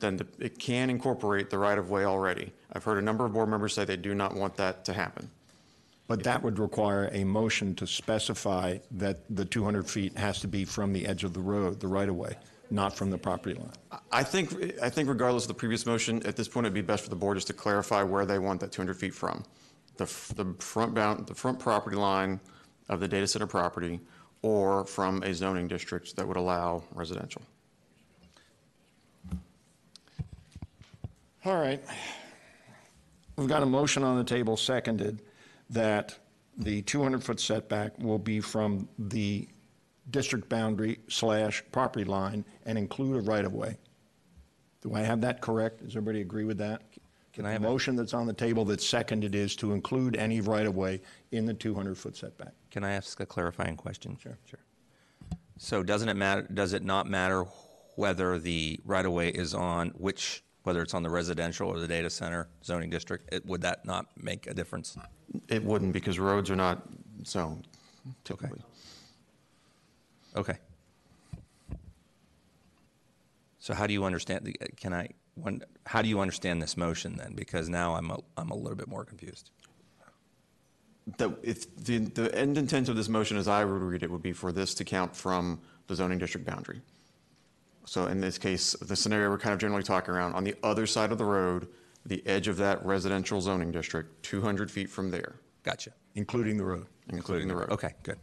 then the- it can incorporate the right-of-way already. I've heard a number of board members say they do not want that to happen. but that would require a motion to specify that the 200 feet has to be from the edge of the road, the right-of-way, not from the property line. I think, I think regardless of the previous motion, at this point, it'd be best for the board just to clarify where they want that 200 feet from. The, f- the front bound, the front property line of the data center property, or from a zoning district that would allow residential. All right. We've got a motion on the table, seconded, that the 200-foot setback will be from the district boundary slash property line and include a right-of-way. Do I have that correct? Does everybody agree with that? Can I have The a- motion that's on the table that's seconded is to include any right-of-way in the 200-foot setback. Can I ask a clarifying question? Sure. Sure. So doesn't it matter, does it not matter whether the right-of-way is on which, whether it's on the residential or the data center zoning district? It- Would that not make a difference? It wouldn't because roads are not zoned typically. Okay. So how do you understand, the? can I, when, how do you understand this motion then? Because now I'm a, I'm a little bit more confused. That if, the, the end intent of this motion, as I would read it, would be for this to count from the zoning district boundary. So in this case, the scenario we're kind of generally talking around, on the other side of the road, the edge of that residential zoning district, 200 feet from there, Gotcha. Including the road. including the road. Okay, good.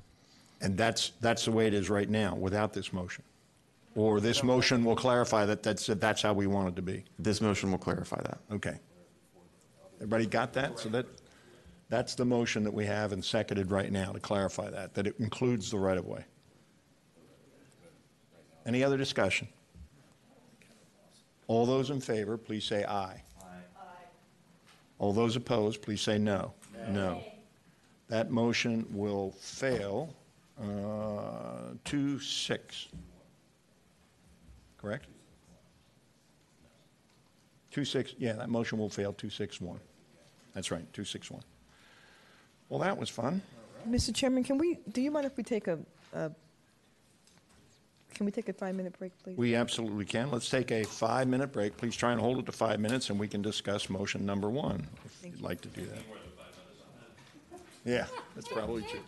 And that's, that's the way it is right now, without this motion. Or this motion will clarify that that's, that's how we want it to be. This motion will clarify that. Okay. Everybody got that? So that, that's the motion that we have and seconded right now to clarify that, that it includes the right-of-way. Any other discussion? All those in favor, please say aye. All those opposed, please say no. No. That motion will fail, uh, two, six. Correct? Two, six, yeah, that motion will fail, two, six, one. That's right, two, six, one. Well, that was fun. Mr. Chairman, can we, do you mind if we take a, a- can we take a five-minute break, please? We absolutely can. Let's take a five-minute break. Please try and hold it to five minutes, and we can discuss motion number one, if you'd like to do that. Yeah, that's probably true.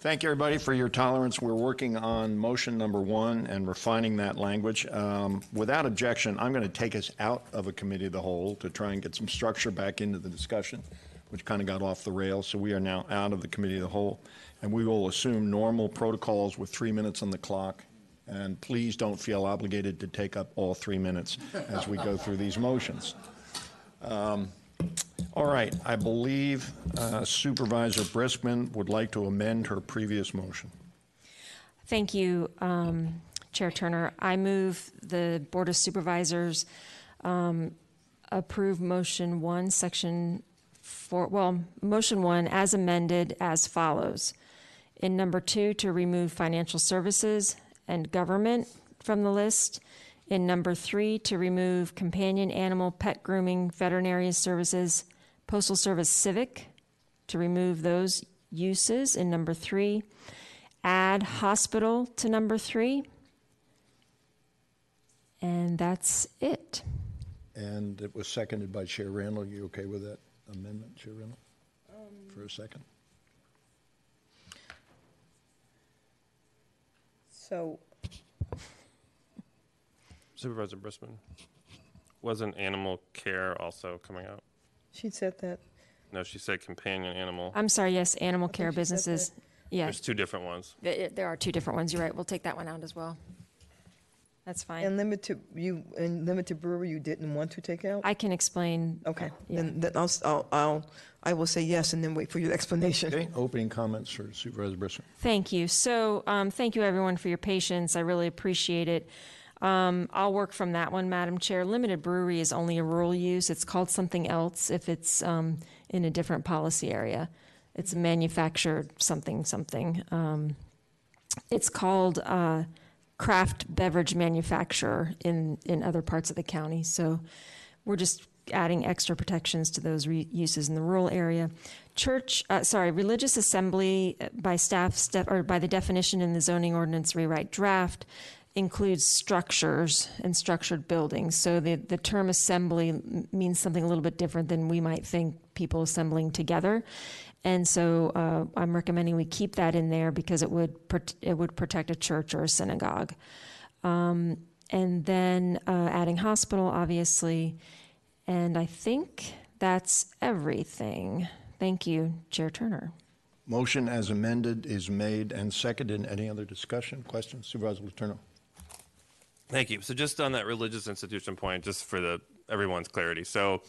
Thank you, everybody, for your tolerance. We're working on motion number one and refining that language. Um, Without objection, I'm going to take us out of a committee of the whole to try and get some structure back into the discussion, which kind of got off the rails. So we are now out of the committee of the whole, and we will assume normal protocols with three minutes on the clock. And please don't feel obligated to take up all three minutes as we go through these motions. Um, All right, I believe uh, Supervisor Briskman would like to amend her previous motion. Thank you, um, Chair Turner. I move the Board of Supervisors um, approve motion one, section four, well, motion one as amended as follows. In number two, to remove financial services and government from the list. In number three, to remove companion animal, pet grooming, veterinary services, postal service civic, to remove those uses in number three. Add hospital to number three. And that's it. And it was seconded by Chair Randall. You okay with that amendment, Chair Randall? Um, For a second? So, Supervisor Briskman, wasn't animal care also coming out? she said that. No, she said companion animal. I'm sorry, yes, animal care she said businesses. Yeah, There's two different ones. th- there are two different ones. You're right. We'll take that one out as well. That's fine. And limited, you, and limited brewery, you didn't want to take out? I can explain. Okay, yeah. then, then I'll, s- I'll, I'll, I will say yes and then wait for your explanation. Okay, opening comments for Supervisor Briskman. Thank you. So, um, thank you everyone for your patience. I really appreciate it. Um, I'll work from that one, Madam Chair. Limited brewery is only a rural use. It's called something else if it's um, in a different policy area. It's manufactured something something. Um, it's called uh, craft beverage manufacturer in in other parts of the county. So, we're just adding extra protections to those re- uses in the rural area. Church, uh, sorry, religious assembly by staff step or by the definition in the zoning ordinance rewrite draft includes structures and structured buildings. So the the term assembly means something a little bit different than we might think people assembling together. And so uh, I'm recommending we keep that in there because it would it would protect a church or a synagogue. Um, and then uh, adding hospital, obviously. And I think that's everything. Thank you, Chair Turner. Motion as amended is made and seconded. Any other discussion, questions? Supervisor Letourneau. Thank you. So just on that religious institution point, just for the everyone's clarity. So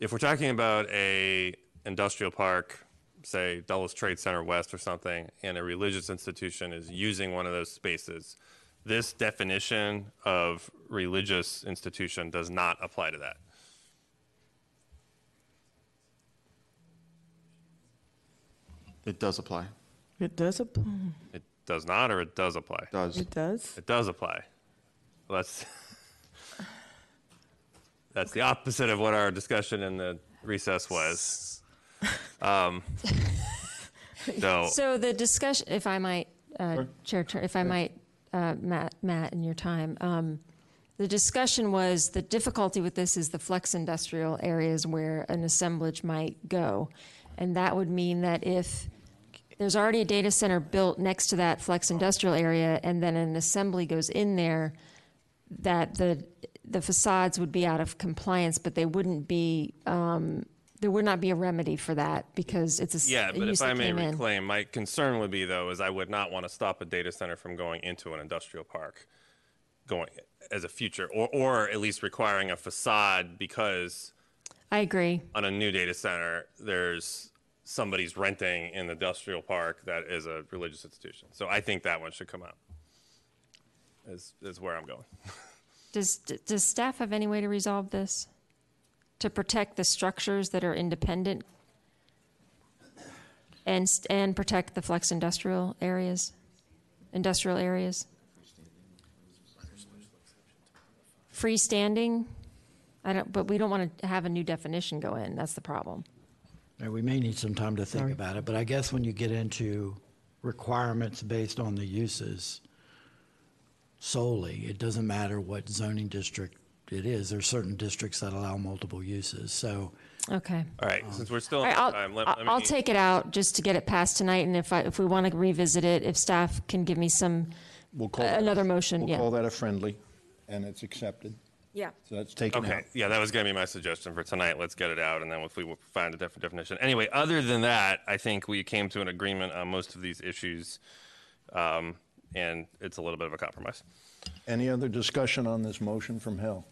if we're talking about a industrial park, say Dulles Trade Center West or something, and a religious institution is using one of those spaces, this definition of religious institution does not apply to that. It does apply. It does apply. It does not, or it does apply. Does. It does? It does apply. Well, that's that's the opposite of what our discussion in the recess was. Um, so, So the discussion, if I might, uh, Chair, Tur- if I might, uh, Matt, Matt, in your time, um, the discussion was the difficulty with this is the flex industrial areas where an assemblage might go, and that would mean that if there's already a data center built next to that flex industrial area, and then an assembly goes in there, that the the facades would be out of compliance, but they wouldn't be. Um, there would not be a remedy for that because it's a yeah, but if I may came in. reclaim, my concern would be though is I would not want to stop a data center from going into an industrial park, going as a future, or or at least requiring a facade because I agree. on a new data center there's somebody's renting in the industrial park that is a religious institution. So I think that one should come out. Is is where I'm going. Does does staff have any way to resolve this? To protect the structures that are independent and and protect the flex industrial areas, industrial areas. Freestanding, I don't. But we don't want to have a new definition go in. That's the problem. Uh, We may need some time to think Sorry. about it, but I guess when you get into requirements based on the uses solely, it doesn't matter what zoning district it is. There's certain districts that allow multiple uses. So Okay. All right, since we're still All in right, I'll, time, let, I'll let I'll take it out just to get it passed tonight, and if I, if we want to revisit it, if staff can give me some, We'll call that- another motion, We'll yeah. call that a friendly, and it's accepted. Yeah. So that's taken out. Okay, yeah, that was going to be my suggestion for tonight. Let's get it out, and then if we will find a different definition. Anyway, other than that, I think we came to an agreement on most of these issues, um, and it's a little bit of a compromise. Any other discussion on this motion from hell?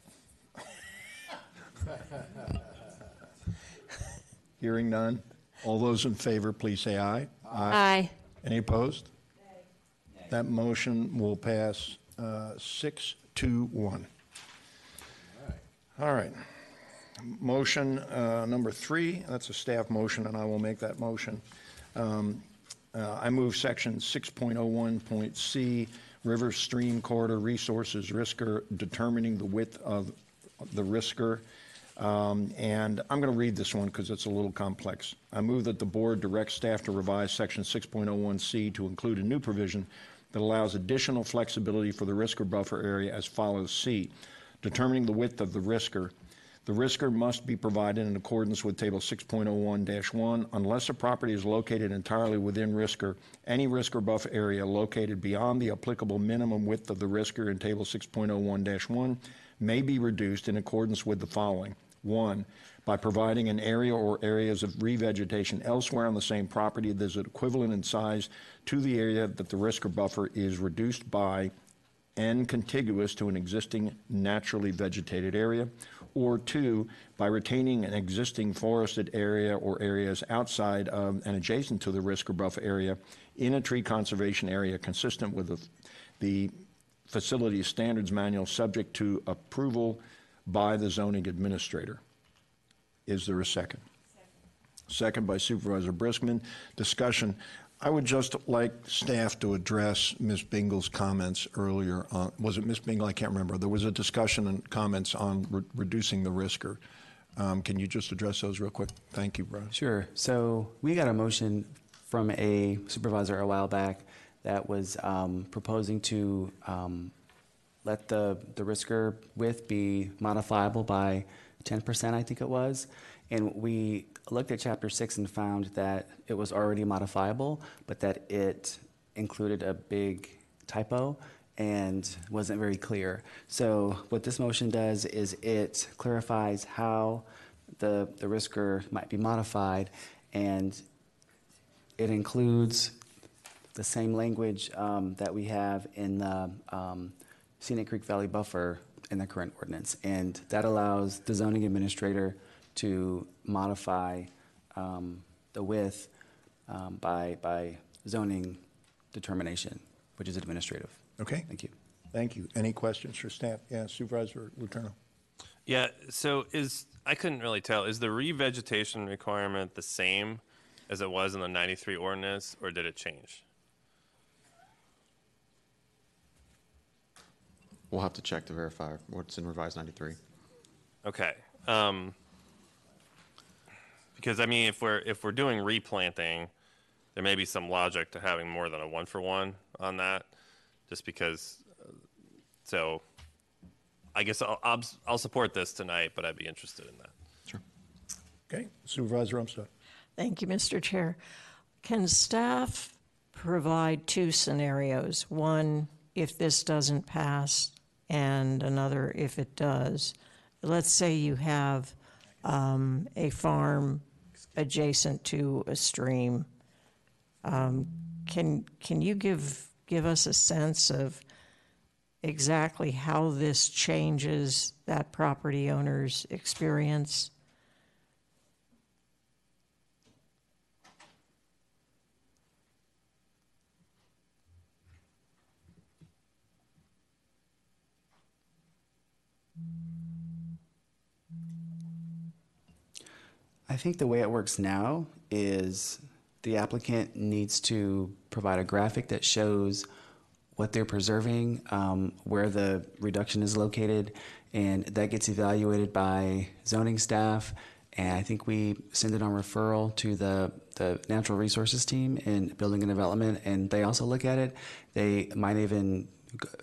Hearing none. All those in favor, please say aye. Aye. Any opposed? That motion will pass uh, six to one. All right. Motion uh, number three, that's a staff motion, and I will make that motion. Um, uh, I move section 6.01.c, River Stream Corridor Resources RSCOR, determining the width of the RSCOR. Um, And I'm going to read this one because it's a little complex. I move that the board direct staff to revise section 6.01c to include a new provision that allows additional flexibility for the RSCOR buffer area as follows. C, determining the width of the RSCOR. The RSCOR must be provided in accordance with Table 6.01-1 unless a property is located entirely within RSCOR. Any RSCOR buffer area located beyond the applicable minimum width of the RSCOR in Table 6.01-1 may be reduced in accordance with the following. One, by providing an area or areas of revegetation elsewhere on the same property that is equivalent in size to the area that the RSCOR buffer is reduced by and contiguous to an existing naturally vegetated area, or two, by retaining an existing forested area or areas outside of and adjacent to the RSCOR buffer area in a tree conservation area consistent with the, the facility's standards manual, subject to approval by the zoning administrator. Is there a second? Second by Supervisor Briskman. Discussion. I would just like staff to address Ms. Bingle's comments earlier. on- Was it Ms. Bingle? I can't remember. There was a discussion and comments on re- reducing the RSCOR. Um, Can you just address those real quick? Thank you, Brian. Sure. So we got a motion from a supervisor a while back that was um, proposing to um, let the, the RSCOR width be modifiable by 10%, I think it was. And we looked at chapter six and found that it was already modifiable, but that it included a big typo and wasn't very clear. So what this motion does is it clarifies how the, the RSCOR might be modified, and it includes the same language um, that we have in the um, Scenic Creek Valley Buffer in the current ordinance. And that allows the zoning administrator to modify um, the width um, by, by zoning determination, which is administrative. Okay? Thank you. Thank you. Any questions for staff? Yeah, Supervisor Letourneau. Yeah, so is, I couldn't really tell, is the revegetation requirement the same as it was in the 93 ordinance, or did it change? We'll have to check to verify what's in revised 93. Okay. Um, because I mean, if we're if we're doing replanting, there may be some logic to having more than a one for one on that, just because. uh, So, I guess I'll, I'll I'll support this tonight, but I'd be interested in that. Sure. Okay, Supervisor Umstattd. Thank you, Mr. Chair. Can staff provide two scenarios? One, if this doesn't pass, and another, if it does. Let's say you have um, a farm adjacent to a stream. Um, Can, can you give, give us a sense of exactly how this changes that property owner's experience? I think the way it works now is the applicant needs to provide a graphic that shows what they're preserving, um, where the reduction is located, and that gets evaluated by zoning staff. And I think we send it on referral to the, the natural resources team in building and development, and they also look at it. They might even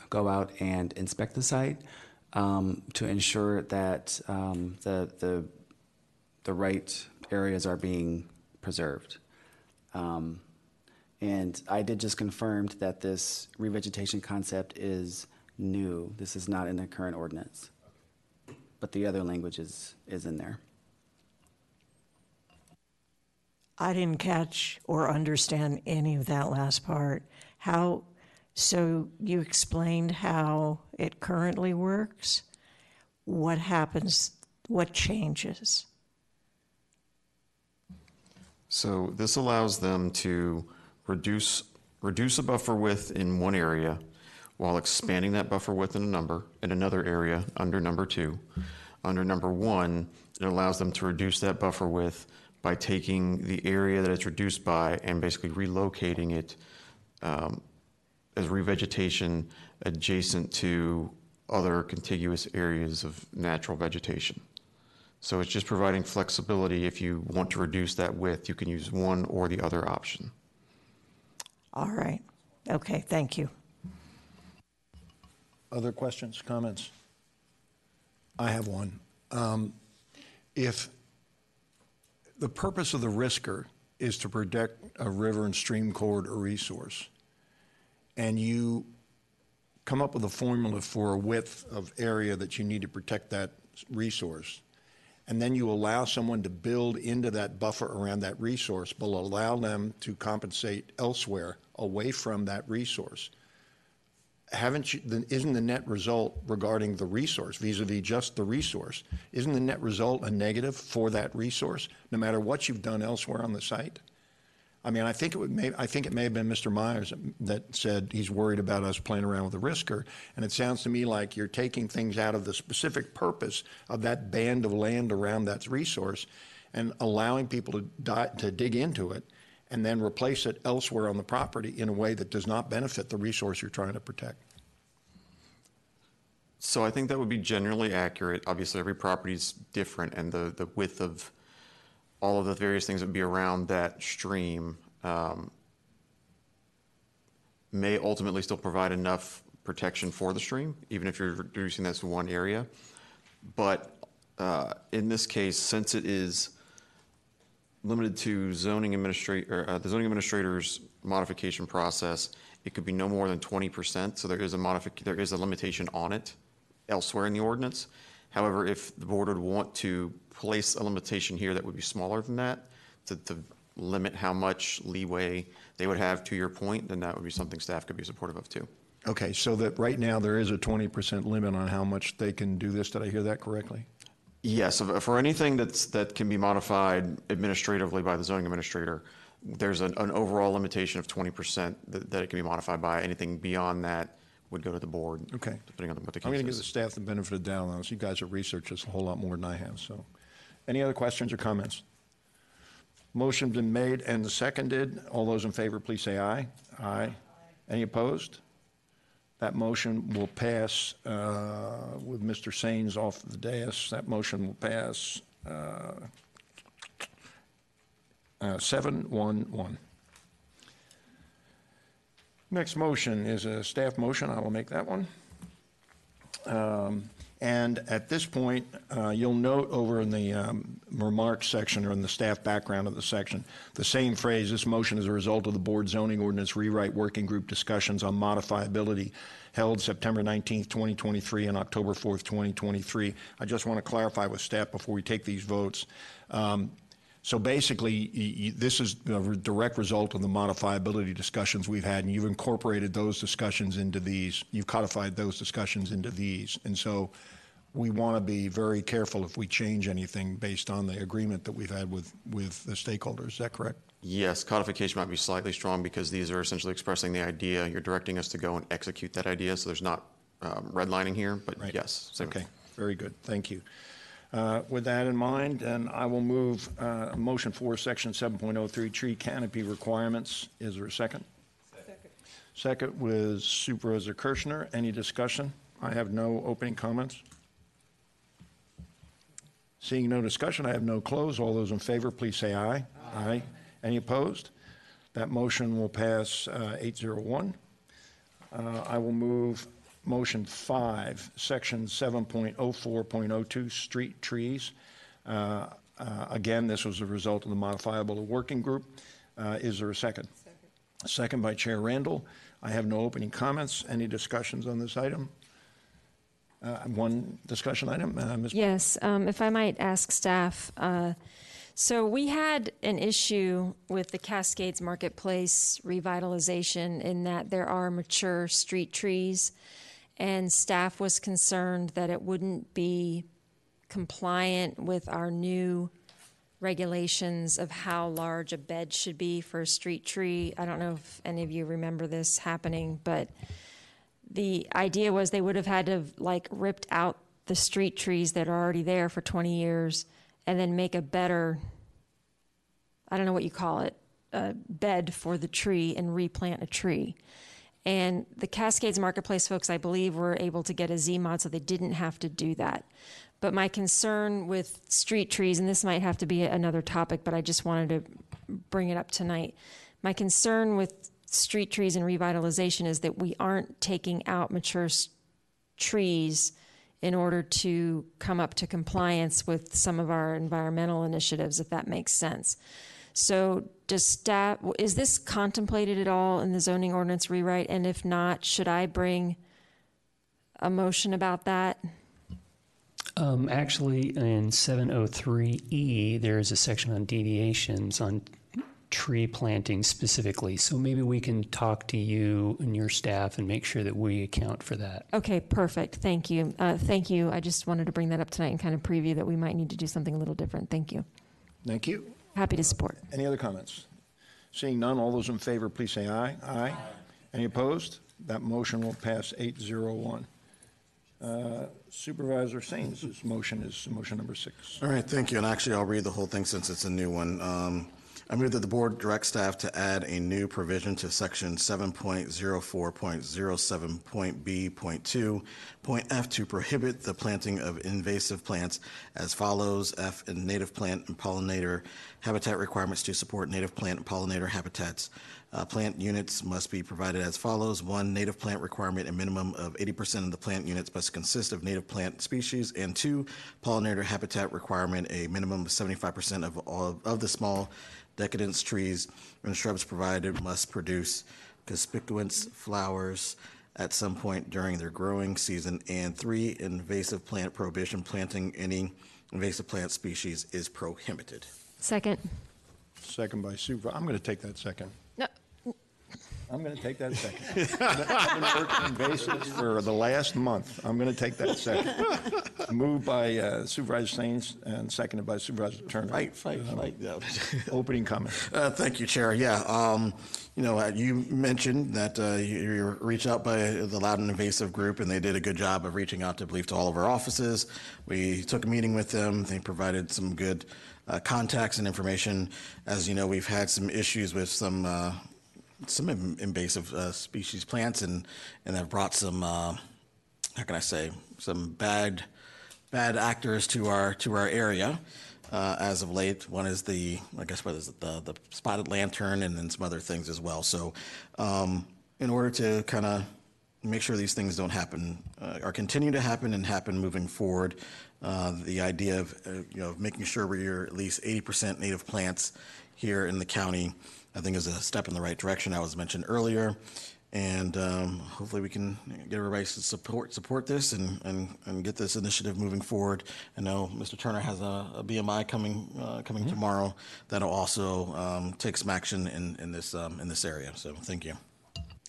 go out and inspect the site um, to ensure that um, the, the the right areas are being preserved. Um, and I did just confirmed that this revegetation concept is new. This is not in the current ordinance. But the other language is, is in there. I didn't catch or understand any of that last part. How, so you explained how it currently works? What happens, what changes? So this allows them to reduce, reduce a buffer width in one area while expanding that buffer width in a number, in another area under number two. Under number one, it allows them to reduce that buffer width by taking the area that it's reduced by and basically relocating it um, as revegetation adjacent to other contiguous areas of natural vegetation. So it's just providing flexibility. If you want to reduce that width, you can use one or the other option. All right. Okay, thank you. Other questions, comments? I have one. Um, If the purpose of the RSCOR is to protect a river and stream corridor resource, and you come up with a formula for a width of area that you need to protect that resource, and then you allow someone to build into that buffer around that resource, but allow them to compensate elsewhere away from that resource, haven't you, isn't the net result regarding the resource vis-à-vis just the resource, isn't the net result a negative for that resource, no matter what you've done elsewhere on the site? I mean, I think it would may, I think it may have been Mr. Myers that said he's worried about us playing around with the RSCOR, and it sounds to me like you're taking things out of the specific purpose of that band of land around that resource and allowing people to di- to dig into it and then replace it elsewhere on the property in a way that does not benefit the resource you're trying to protect. So I think that would be generally accurate. Obviously, every property is different, and the, the width of all of the various things that would be around that stream um, may ultimately still provide enough protection for the stream, even if you're reducing that to one area. But uh, in this case, since it is limited to zoning administrator, uh, the zoning administrator's modification process, it could be no more than 20%. So there is a modific, there is a limitation on it elsewhere in the ordinance. However, if the board would want to place a limitation here that would be smaller than that, to, to limit how much leeway they would have to your point, then that would be something staff could be supportive of too. Okay, so that right now there is a 20% limit on how much they can do this. Did I hear that correctly? Yes, for anything that's, that can be modified administratively by the zoning administrator, there's an, an overall limitation of 20% that, that it can be modified by. Anything beyond that would go to the board. Okay. Depending on what the I'm going to give the staff the benefit of the doubt on this. You guys have researched this a whole lot more than I have, so. Any other questions or comments? Motion's been made and seconded. All those in favor, please say aye. Aye. Any opposed? That motion will pass uh, with Mr. Saines off the dais. That motion will pass uh, uh, 711. Next motion is a staff motion. I will make that one. Um, And at this point, uh, you'll note over in the um, remarks section or in the staff background of the section, the same phrase, this motion is a result of the board zoning ordinance rewrite working group discussions on modifiability held September 19th, 2023 and October 4th, 2023. I just want to clarify with staff before we take these votes. Um, so basically, this is a direct result of the modifiability discussions we've had, and you've incorporated those discussions into these. You've codified those discussions into these. And so we want to be very careful if we change anything based on the agreement that we've had with, with the stakeholders. Is that correct? Yes, codification might be slightly strong because these are essentially expressing the idea. You're directing us to go and execute that idea, so there's not um, redlining here, but yes. same. Okay, very good. Thank you. Uh, With that in mind, then I will move uh, motion for section 7.03 tree canopy requirements. Is there a second? Second with Supervisor Kershner. Any discussion? I have no opening comments. Seeing no discussion, I have no close. All those in favor, please say aye. Aye. Any opposed? That motion will pass uh, 801. Uh, I will move motion five, section 7.04.02, street trees. Uh, Uh, Again, this was a result of the modifiable working group. Uh, Is there a second? Second by Chair Randall. I have no opening comments. Any discussions on this item? Uh, One discussion item, uh, Ms. Yes, um, if I might ask staff, uh, so we had an issue with the Cascades Marketplace revitalization in that there are mature street trees, and staff was concerned that it wouldn't be compliant with our new regulations of how large a bed should be for a street tree. I don't know if any of you remember this happening, but the idea was they would have had to like ripped out the street trees that are already there for 20 years and then make a better i don't know what you call it a bed for the tree and replant a tree. And the cascades marketplace folks i believe were able to get a zmod so they didn't have to do that. But my concern with street trees and this might have to be another topic but i just wanted to bring it up tonight. My concern with street trees and revitalization is that we aren't taking out mature trees in order to come up to compliance with some of our environmental initiatives, if that makes sense. So does staff, is this contemplated at all in the zoning ordinance rewrite? And if not, should I bring a motion about that? Um, actually, in 703E, there is a section on deviations on tree planting specifically. So maybe we can talk to you and your staff and make sure that we account for that. Okay, perfect. Thank you. Uh, thank you. I just wanted to bring that up tonight and kind of preview that we might need to do something a little different. Thank you. Thank you. Happy to support. Any other comments? Seeing none, all those in favor, please say aye. Aye. Any opposed? That motion will pass 801. Uh, Supervisor Saines' motion is motion number six. All right, thank you. And actually, I'll read the whole thing since it's a new one. Um, I move that the board direct staff to add a new provision to section 7.04.07.B.2, point F to prohibit the planting of invasive plants as follows. F, in native plant and pollinator habitat requirements to support native plant and pollinator habitats. Uh, Plant units must be provided as follows. One, native plant requirement, a minimum of 80% of the plant units must consist of native plant species. And two, pollinator habitat requirement, a minimum of 75% of all of the small decadence trees and shrubs provided must produce conspicuous flowers at some point during their growing season. And three, invasive plant prohibition, planting any invasive plant species is prohibited. Second. Second by Supervisor, I'm going to take that second. No. I'm going to take that second. I've been working in bases for the last month. I'm going to take that second. Moved by uh, Supervisor Saines and seconded by Supervisor Turner. Fight, fight, Uh, fight. Yeah. Opening comment. Uh, Thank you, Chair. Yeah, um, you know, uh, you mentioned that uh, you reached out by the Loudoun Invasive Group, and they did a good job of reaching out, to believe, to all of our offices. We took a meeting with them. They provided some good uh, contacts and information. As you know, we've had some issues with some uh, some invasive uh, species plants, and and have brought some uh, how can I say some bad bad actors to our to our area uh, as of late. One is the I guess what is it the the spotted lantern, and then some other things as well. So, um, in order to kind of make sure these things don't happen uh, or continue to happen and happen moving forward, uh, the idea of uh, you know of making sure we're at least 80% native plants here in the county, I think is a step in the right direction. I was mentioned earlier and um, hopefully we can get everybody to support support this and, and, and get this initiative moving forward. I know Mr. Turner has a, a BMI coming uh, coming tomorrow that'll also um, take some action in, in this um, in this area. So thank you.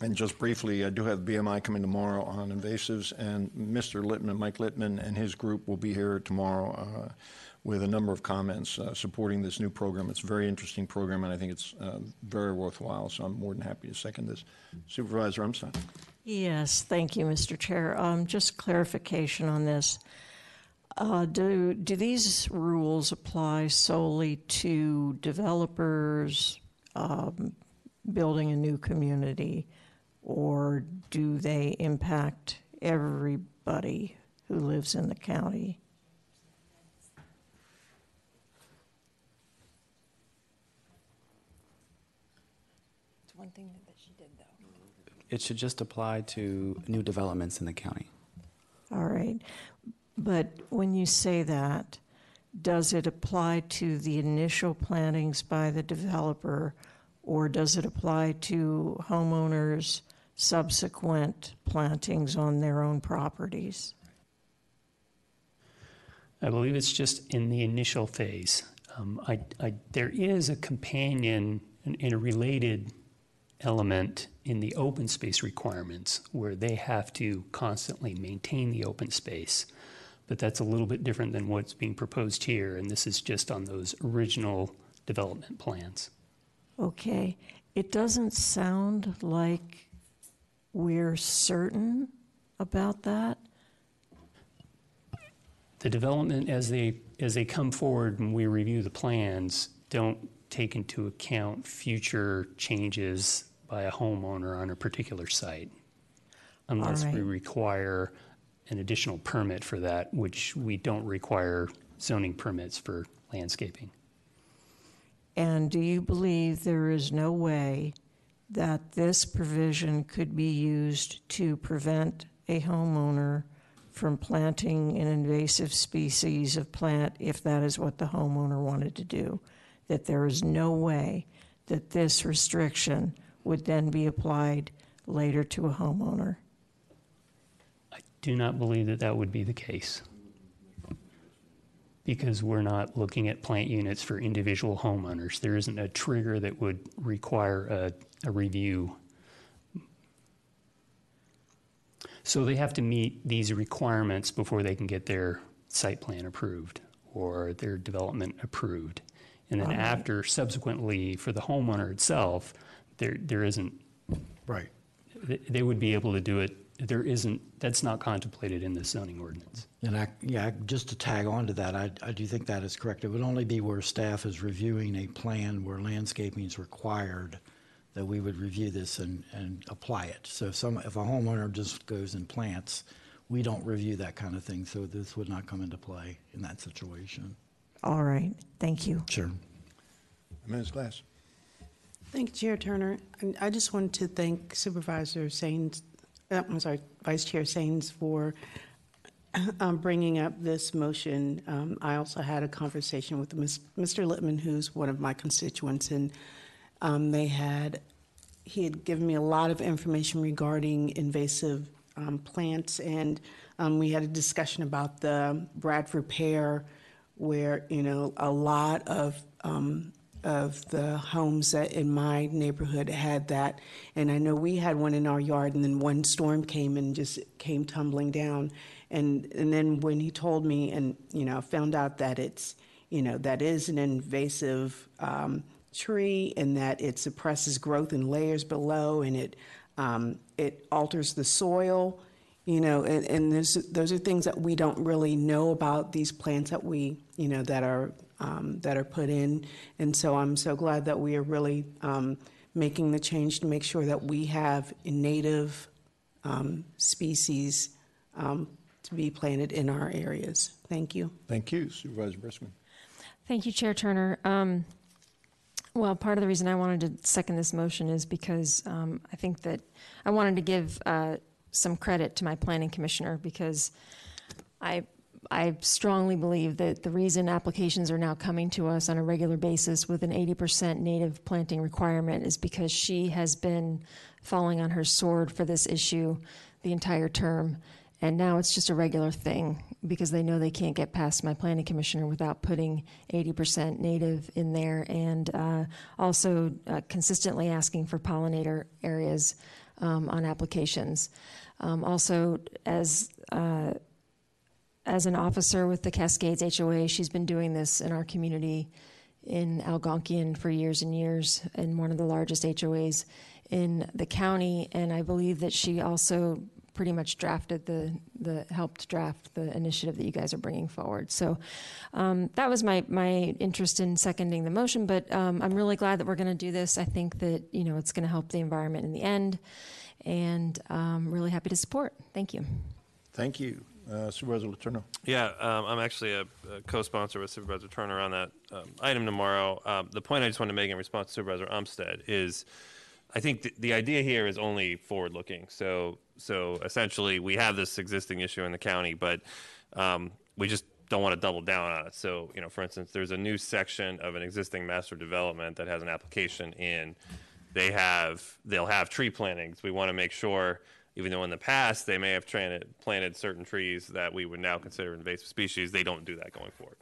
And just briefly, I do have BMI coming tomorrow on invasives, and Mr. Littman, Mike Littman, and his group will be here tomorrow uh, with a number of comments uh, supporting this new program. It's a very interesting program, and I think it's uh, very worthwhile, so I'm more than happy to second this. Supervisor Umstattd. Yes, thank you, Mr. Chair. Um, Just clarification on this. Uh, Do, do these rules apply solely to developers um, building a new community? Or do they impact everybody who lives in the county? One thing that she did, though. It should just apply to new developments in the county. All right. But when you say that, does it apply to the initial plantings by the developer, or does it apply to homeowners' subsequent plantings on their own properties? I believe it's just in the initial phase. Um, I, I, there is a companion and, and a related element in the open space requirements where they have to constantly maintain the open space. But that's a little bit different than what's being proposed here, and this is just on those original development plans. Okay, it doesn't sound like we're certain about that. The development as they as they come forward and we review the plans don't take into account future changes by a homeowner on a particular site unless we require an additional permit for that, which we don't require zoning permits for landscaping. And do you believe there is no way that this provision could be used to prevent a homeowner from planting an invasive species of plant if that is what the homeowner wanted to do? That there is no way that this restriction would then be applied later to a homeowner? I do not believe that that would be the case. Because we're not looking at plant units for individual homeowners. There isn't a trigger that would require a, a review. So they have to meet these requirements before they can get their site plan approved or their development approved. And then Right. after, subsequently, for the homeowner itself, there, there isn't. Right. They, they would be able to do it, there isn't, that's not contemplated in the zoning ordinance. And I, yeah, just to tag on to that, I, I do think that is correct. It would only be where staff is reviewing a plan where landscaping is required that we would review this and, and apply it. So if some, if a homeowner just goes and plants, we don't review that kind of thing, so this would not come into play in that situation. All right, thank you. Sure. Ms. Glass. Thank you, Chair Turner. And I just wanted to thank Supervisor Saines, uh, I'm sorry, Vice Chair Saines for um, bringing up this motion. Um, I also had a conversation with Ms- Mr. Littman, who's one of my constituents, and um, they had, he had given me a lot of information regarding invasive um, plants, and um, we had a discussion about the Bradford pear, where, you know, a lot of um, of the homes that in my neighborhood had that. And I know we had one in our yard, and then one storm came and just came tumbling down. And, and then when he told me, and, you know, found out that it's, you know, that is an invasive um, tree and that it suppresses growth in layers below and it, um, it alters the soil, you know, and, and those are things that we don't really know about these plants that we, you know, that are um, that are put in. And so I'm so glad that we are really um, making the change to make sure that we have native um, species um, to be planted in our areas. Thank you. Thank you, Supervisor Briskman. Thank you, Chair Turner. Um, well, part of the reason I wanted to second this motion is because um, I think that I wanted to give uh, some credit to my planning commissioner because I I strongly believe that the reason applications are now coming to us on a regular basis with an 80% native planting requirement is because she has been falling on her sword for this issue the entire term. And now it's just a regular thing because they know they can't get past my planning commissioner without putting 80% native in there and uh, also uh, consistently asking for pollinator areas um, on applications. Um, also, as uh, as an officer with the Cascades HOA, she's been doing this in our community in Algonkian for years and years, in one of the largest HOAs in the county. And I believe that she also pretty much drafted the, the helped draft the initiative that you guys are bringing forward. So um, that was my my interest in seconding the motion. But um, I'm really glad that we're going to do this. I think that you know it's going to help the environment in the end, and I'm really happy to support. Thank you. Thank you. Uh, Supervisor Letourneau. Yeah, um, I'm actually a, a co-sponsor with Supervisor Turner on that um, item tomorrow. Um, the point I just want to make in response to Supervisor Umstattd is, I think th- the idea here is only forward-looking. So, so essentially, we have this existing issue in the county, but um, we just don't want to double down on it. So, you know, for instance, there's a new section of an existing master development that has an application in. They have, they'll have tree plantings. We want to make sure, even though in the past they may have planted, planted certain trees that we would now consider invasive species, they don't do that going forward.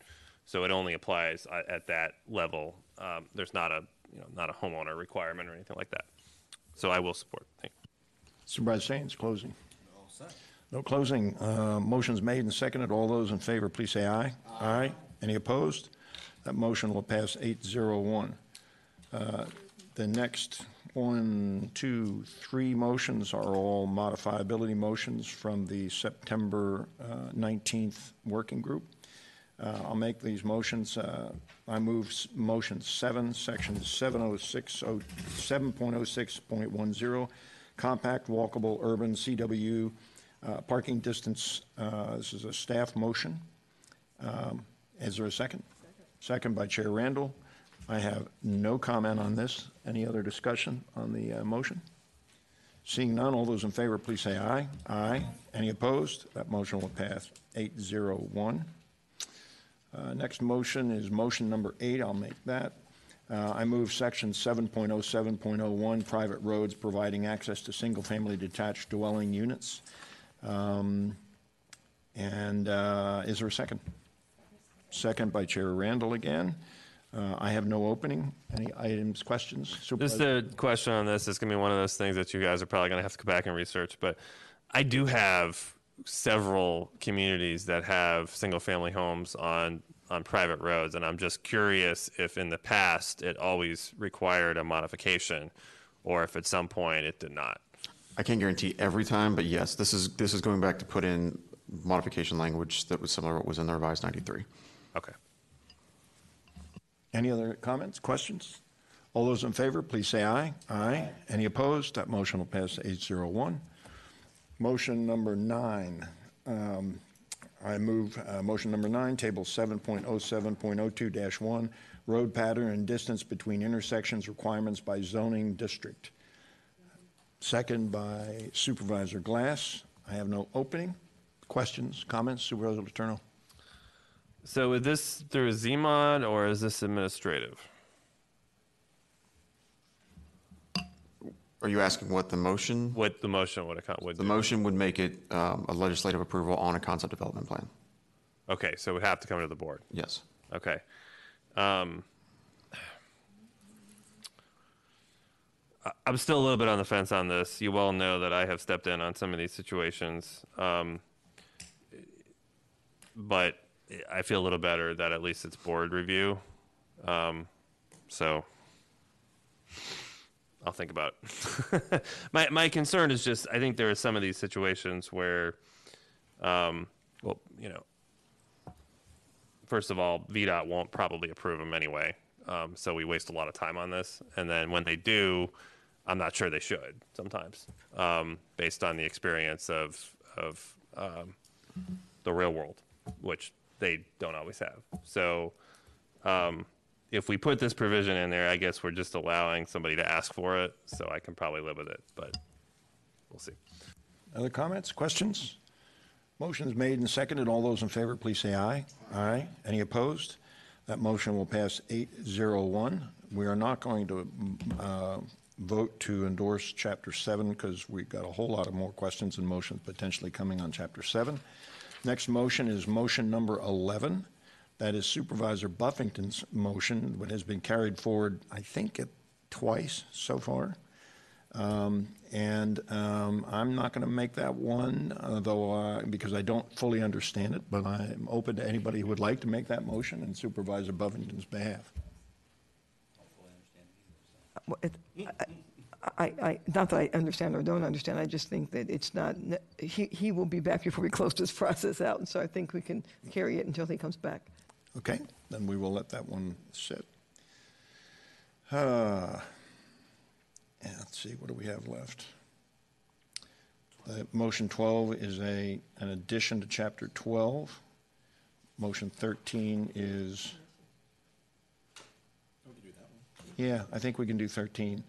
So it only applies at, at that level. Um, there's not a, you know, not a homeowner requirement or anything like that. So I will support. Thank you. Supervisor Saines, closing. No closing. Uh, Motion's made and seconded. All those in favor, please say aye. Aye. Any opposed? That motion will pass 801. Uh, The next one, two, three motions are all modifiability motions from the September uh, 19th working group. Uh, I'll make these motions. Uh, I move motion seven, section 706, oh- 7.06.10, compact walkable urban CW uh, parking distance. Uh, This is a staff motion. Um, Is there a second? Second by Chair Randall. I have no comment on this. Any other discussion on the uh, motion? Seeing none, all those in favor, please say aye. Aye. Any opposed? That motion will pass 801. Uh, Next motion is motion number eight. I'll make that. Uh, I move section 7.07.01, private roads providing access to single-family detached dwelling units. Um, And uh, is there a second? Second by Chair Randall again. Uh, I have no opening. Any items, questions? Just Supervisor? a question on this. It's going to be one of those things that you guys are probably going to have to go back and research. But I do have several communities that have single family homes on, on private roads. And I'm just curious if in the past it always required a modification or if at some point it did not. I can't guarantee every time, but yes, this is, this is going back to put in modification language that was similar to what was in the revised 93. Any other comments, questions? All those in favor, please say aye. Aye. Any opposed? That motion will pass 801. Motion number nine. Um, I move, uh, motion number nine, table 7.07.02-1, road pattern and distance between intersections requirements by zoning district. Second by Supervisor Glass. I have no opening. Questions, comments? Supervisor Letourneau? So is this through ZMOD or is this administrative? Are you asking what the motion? What the motion would, account- would The do? motion would make it um, a legislative approval on a concept development plan. Okay, so it would have to come to the board. Yes. Okay. Um, I- I'm still a little bit on the fence on this. You all know that I have stepped in on some of these situations. Um, but I feel a little better that at least it's board review. Um, so I'll think about it. my, my concern is just, I think there are some of these situations where, um, well, you know, first of all, VDOT won't probably approve them anyway. Um, so we waste a lot of time on this. And then when they do, I'm not sure they should sometimes, um, based on the experience of, of um, the real world, which they don't always have. So um, if we put this provision in there, I guess we're just allowing somebody to ask for it. So I can probably live with it, but we'll see. Other comments, questions? Motion's made and seconded. All those in favor, please say aye. Aye. Any opposed? That motion will pass 801. We are not going to uh, vote to endorse Chapter 7 because we've got a whole lot of more questions and motions potentially coming on Chapter 7. Next motion is motion number 11. That is Supervisor Buffington's motion, what has been carried forward, I think, it- twice so far. Um, And um, I'm not going to make that one, uh, though, uh, because I don't fully understand it, but I'm open to anybody who would like to make that motion in Supervisor Buffington's behalf. Well, it- I, I- I, not that I understand or don't understand, I just think that it's not, he, he will be back before we close this process out, and so I think we can carry it until he comes back. Okay, then we will let that one sit. Uh, yeah, Let's see, what do we have left? Uh, Motion 12 is a, an addition to Chapter 12. Motion 13 is... Yeah, I think we can do 13.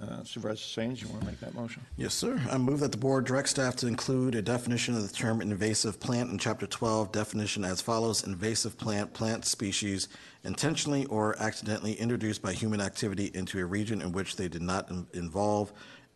Uh, Supervisor Saines, you want to make that motion? Yes, sir. I move that the board direct staff to include a definition of the term invasive plant in Chapter 12, definition as follows: invasive plant, plant species intentionally or accidentally introduced by human activity into a region in which they did not in- involve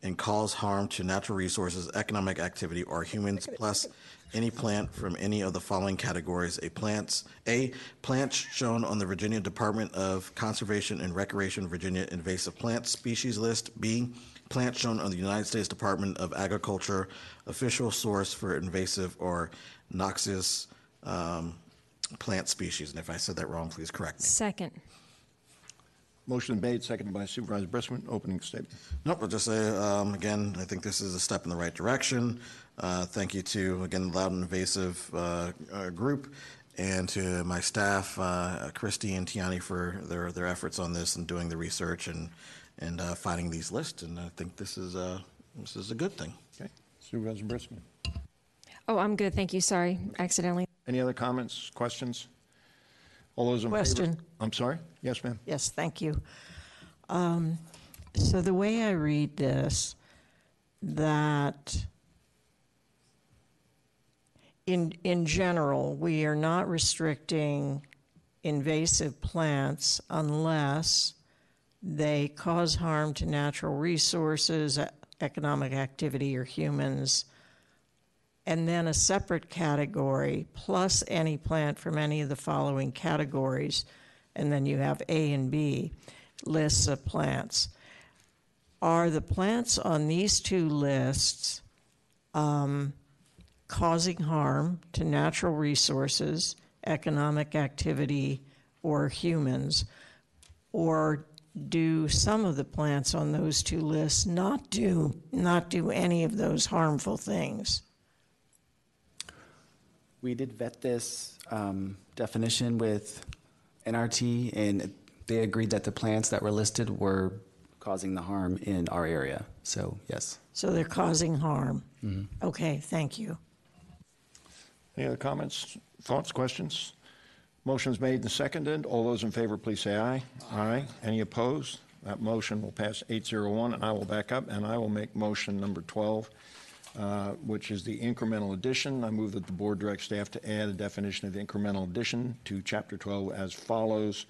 and cause harm to natural resources, economic activity, or humans, plus any plant from any of the following categories: a plants, a plants shown on the Virginia Department of Conservation and Recreation Virginia invasive plant species list. B plants shown on the United States Department of Agriculture official source for invasive or noxious um, plant species. And if I said that wrong, please correct me. Second. Motion made, seconded by Supervisor Briskman. Opening statement. Nope, I'll just say, um, again, I think this is a step in the right direction. Uh, Thank you to, again, the Loudoun Invasive uh, uh, Group and to my staff, uh, Christy and Tiani, for their, their efforts on this and doing the research and, and uh, finding these lists. And I think this is, uh, this is a good thing. Okay. Supervisor Briskman. Oh, I'm good, thank you, sorry, accidentally. Any other comments, questions? All those in favor? Question. I'm sorry? Yes, ma'am. Yes, thank you. Um, So the way I read this, that in, in general, we are not restricting invasive plants unless they cause harm to natural resources, e- economic activity, or humans. And then a separate category, plus any plant from any of the following categories. And then you have A and B lists of plants. Are the plants on these two lists um, causing harm to natural resources, economic activity, or humans? Or do some of the plants on those two lists not do not do any of those harmful things? We did vet this um, definition with NRT, and they agreed that the plants that were listed were causing the harm in our area. So, yes. So they're causing harm. Mhm. Okay, thank you. Any other comments, thoughts, questions? Motion's made and seconded. All those in favor, please say aye. Aye. Any opposed? That motion will pass 801, and I will back up, and I will make motion number 12, uh, which is the incremental addition. I move that the board direct staff to add a definition of incremental addition to Chapter 12 as follows.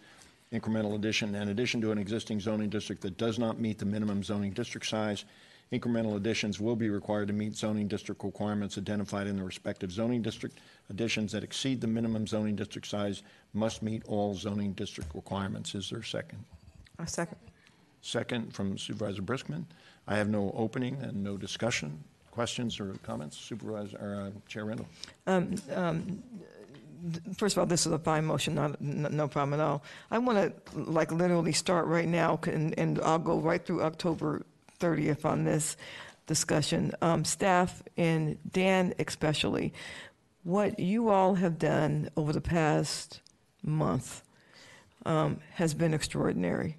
Incremental addition, in addition to an existing zoning district that does not meet the minimum zoning district size, incremental additions will be required to meet zoning district requirements identified in the respective zoning district. Additions that exceed the minimum zoning district size must meet all zoning district requirements. Is there a second? A second. Second from Supervisor Briskman. I have no opening and no discussion. Questions or comments? Supervisor, or uh, Chair Randall? Um, um, First of all, this is a fine motion, not, no problem at all. I want to, like, literally start right now, and, and I'll go right through October 30th on this discussion. Um, Staff and Dan especially, what you all have done over the past month um, has been extraordinary.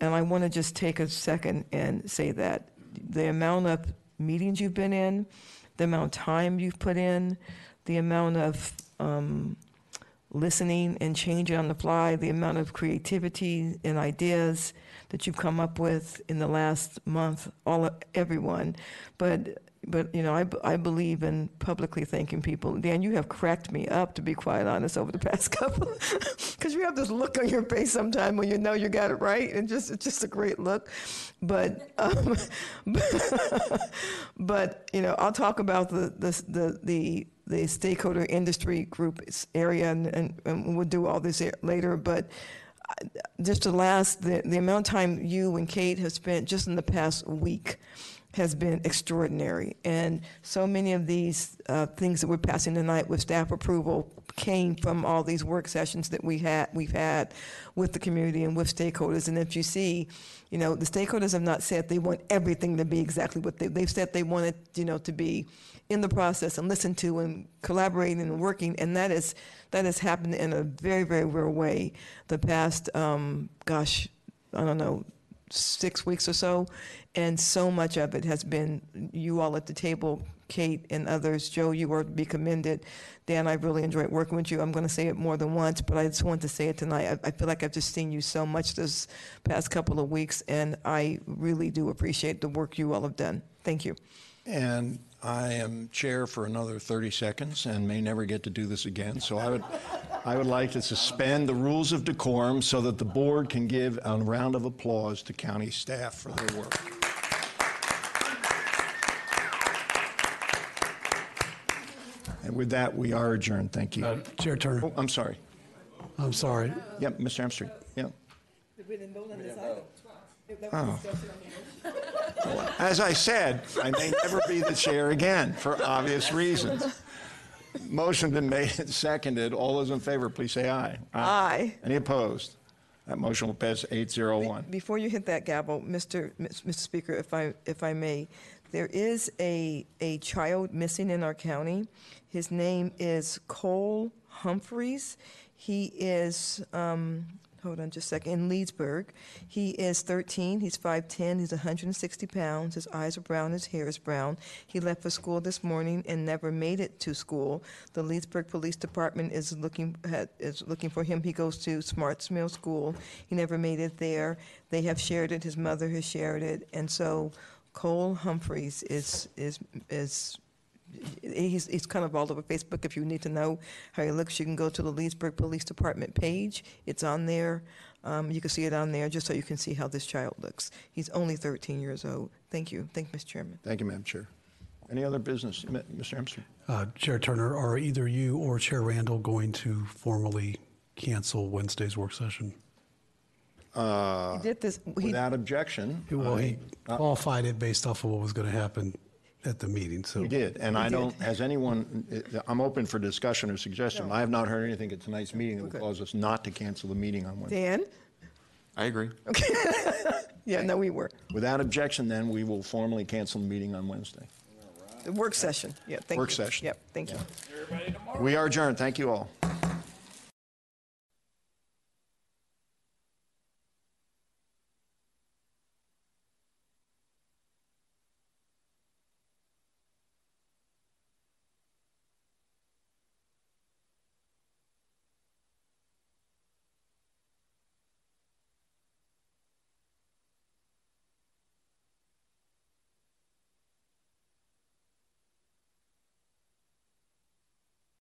And I want to just take a second and say that the amount of meetings you've been in, the amount of time you've put in, the amount of um, listening and changing on the fly, the amount of creativity and ideas that you've come up with in the last month, all everyone. But but you know, I, I believe in publicly thanking people. Dan, you have cracked me up, to be quite honest, over the past couple, because you have this look on your face sometime when you know you got it right, and just it's just a great look. But um, but you know, I'll talk about the the the the, the stakeholder industry group area, and, and, and we'll do all this later. But uh, just the last the, the amount of time you and Kate have spent just in the past week has been extraordinary. And so many of these uh, things that we're passing tonight with staff approval came from all these work sessions that we had, we've had with the community and with stakeholders. And if you see, you know, the stakeholders have not said they want everything to be exactly what they, they've said they want it, you know, to be in the process and listened to and collaborating and working. And that is, that has happened in a very, very real way the past, um, gosh, I don't know, six weeks or so, and so much of it has been you all at the table, Kate and others. Joe, you are to be commended. Dan, I really enjoyed working with you. I'm going to say it more than once, but I just wanted to say it tonight. I, I feel like I've just seen you so much this past couple of weeks, and I really do appreciate the work you all have done. Thank you. And I am chair for another 30 seconds and may never get to do this again. So I would, I would like to suspend the rules of decorum so that the board can give a round of applause to county staff for their work. And with that, we are adjourned. Thank you. Uh, chair Turner. Oh, I'm sorry. I'm sorry. Yep, Mr. Umstattd. Yep. Oh. As I said, I may never be the chair again for obvious reasons. Motion been made and seconded. All those in favor, please say aye. Aye. Any opposed? That motion will pass 801. Before you hit that gavel, Mr. Mr. Speaker, if I, if I may, there is a, a child missing in our county. His name is Cole Humphreys. He is, um, hold on just a second, in Leesburg. He is 13, he's 5'10", he's 160 pounds, his eyes are brown, his hair is brown. He left for school this morning and never made it to school. The Leesburg Police Department is looking, is looking for him. He goes to Smarts Mill School. He never made it there. They have shared it, his mother has shared it, and so Cole Humphreys is, is, is he's, he's kind of all over Facebook. If you need to know how he looks, you can go to the Leesburg Police Department page. It's on there. Um, you can see it on there just so you can see how this child looks. He's only 13 years old. Thank you. Thank you, Mr. Chairman. Thank you, Madam Chair. Any other business? M- Mr. Umstattd? Uh, Chair Turner, are either you or Chair Randall going to formally cancel Wednesday's work session? Uh, He did this. He, Without objection. Well, he I- qualified it based off of what was going to happen at the meeting, so. We did, and We I did. don't, has anyone, uh, I'm open for discussion or suggestion. I have not heard anything at tonight's meeting that would cause us not to cancel the meeting on Wednesday. Dan? I agree. Yeah, no, we were. Without objection, then, we will formally cancel the meeting on Wednesday. The work session. Yeah, thank you. Work session. Yep, thank you. We are adjourned. Thank you all.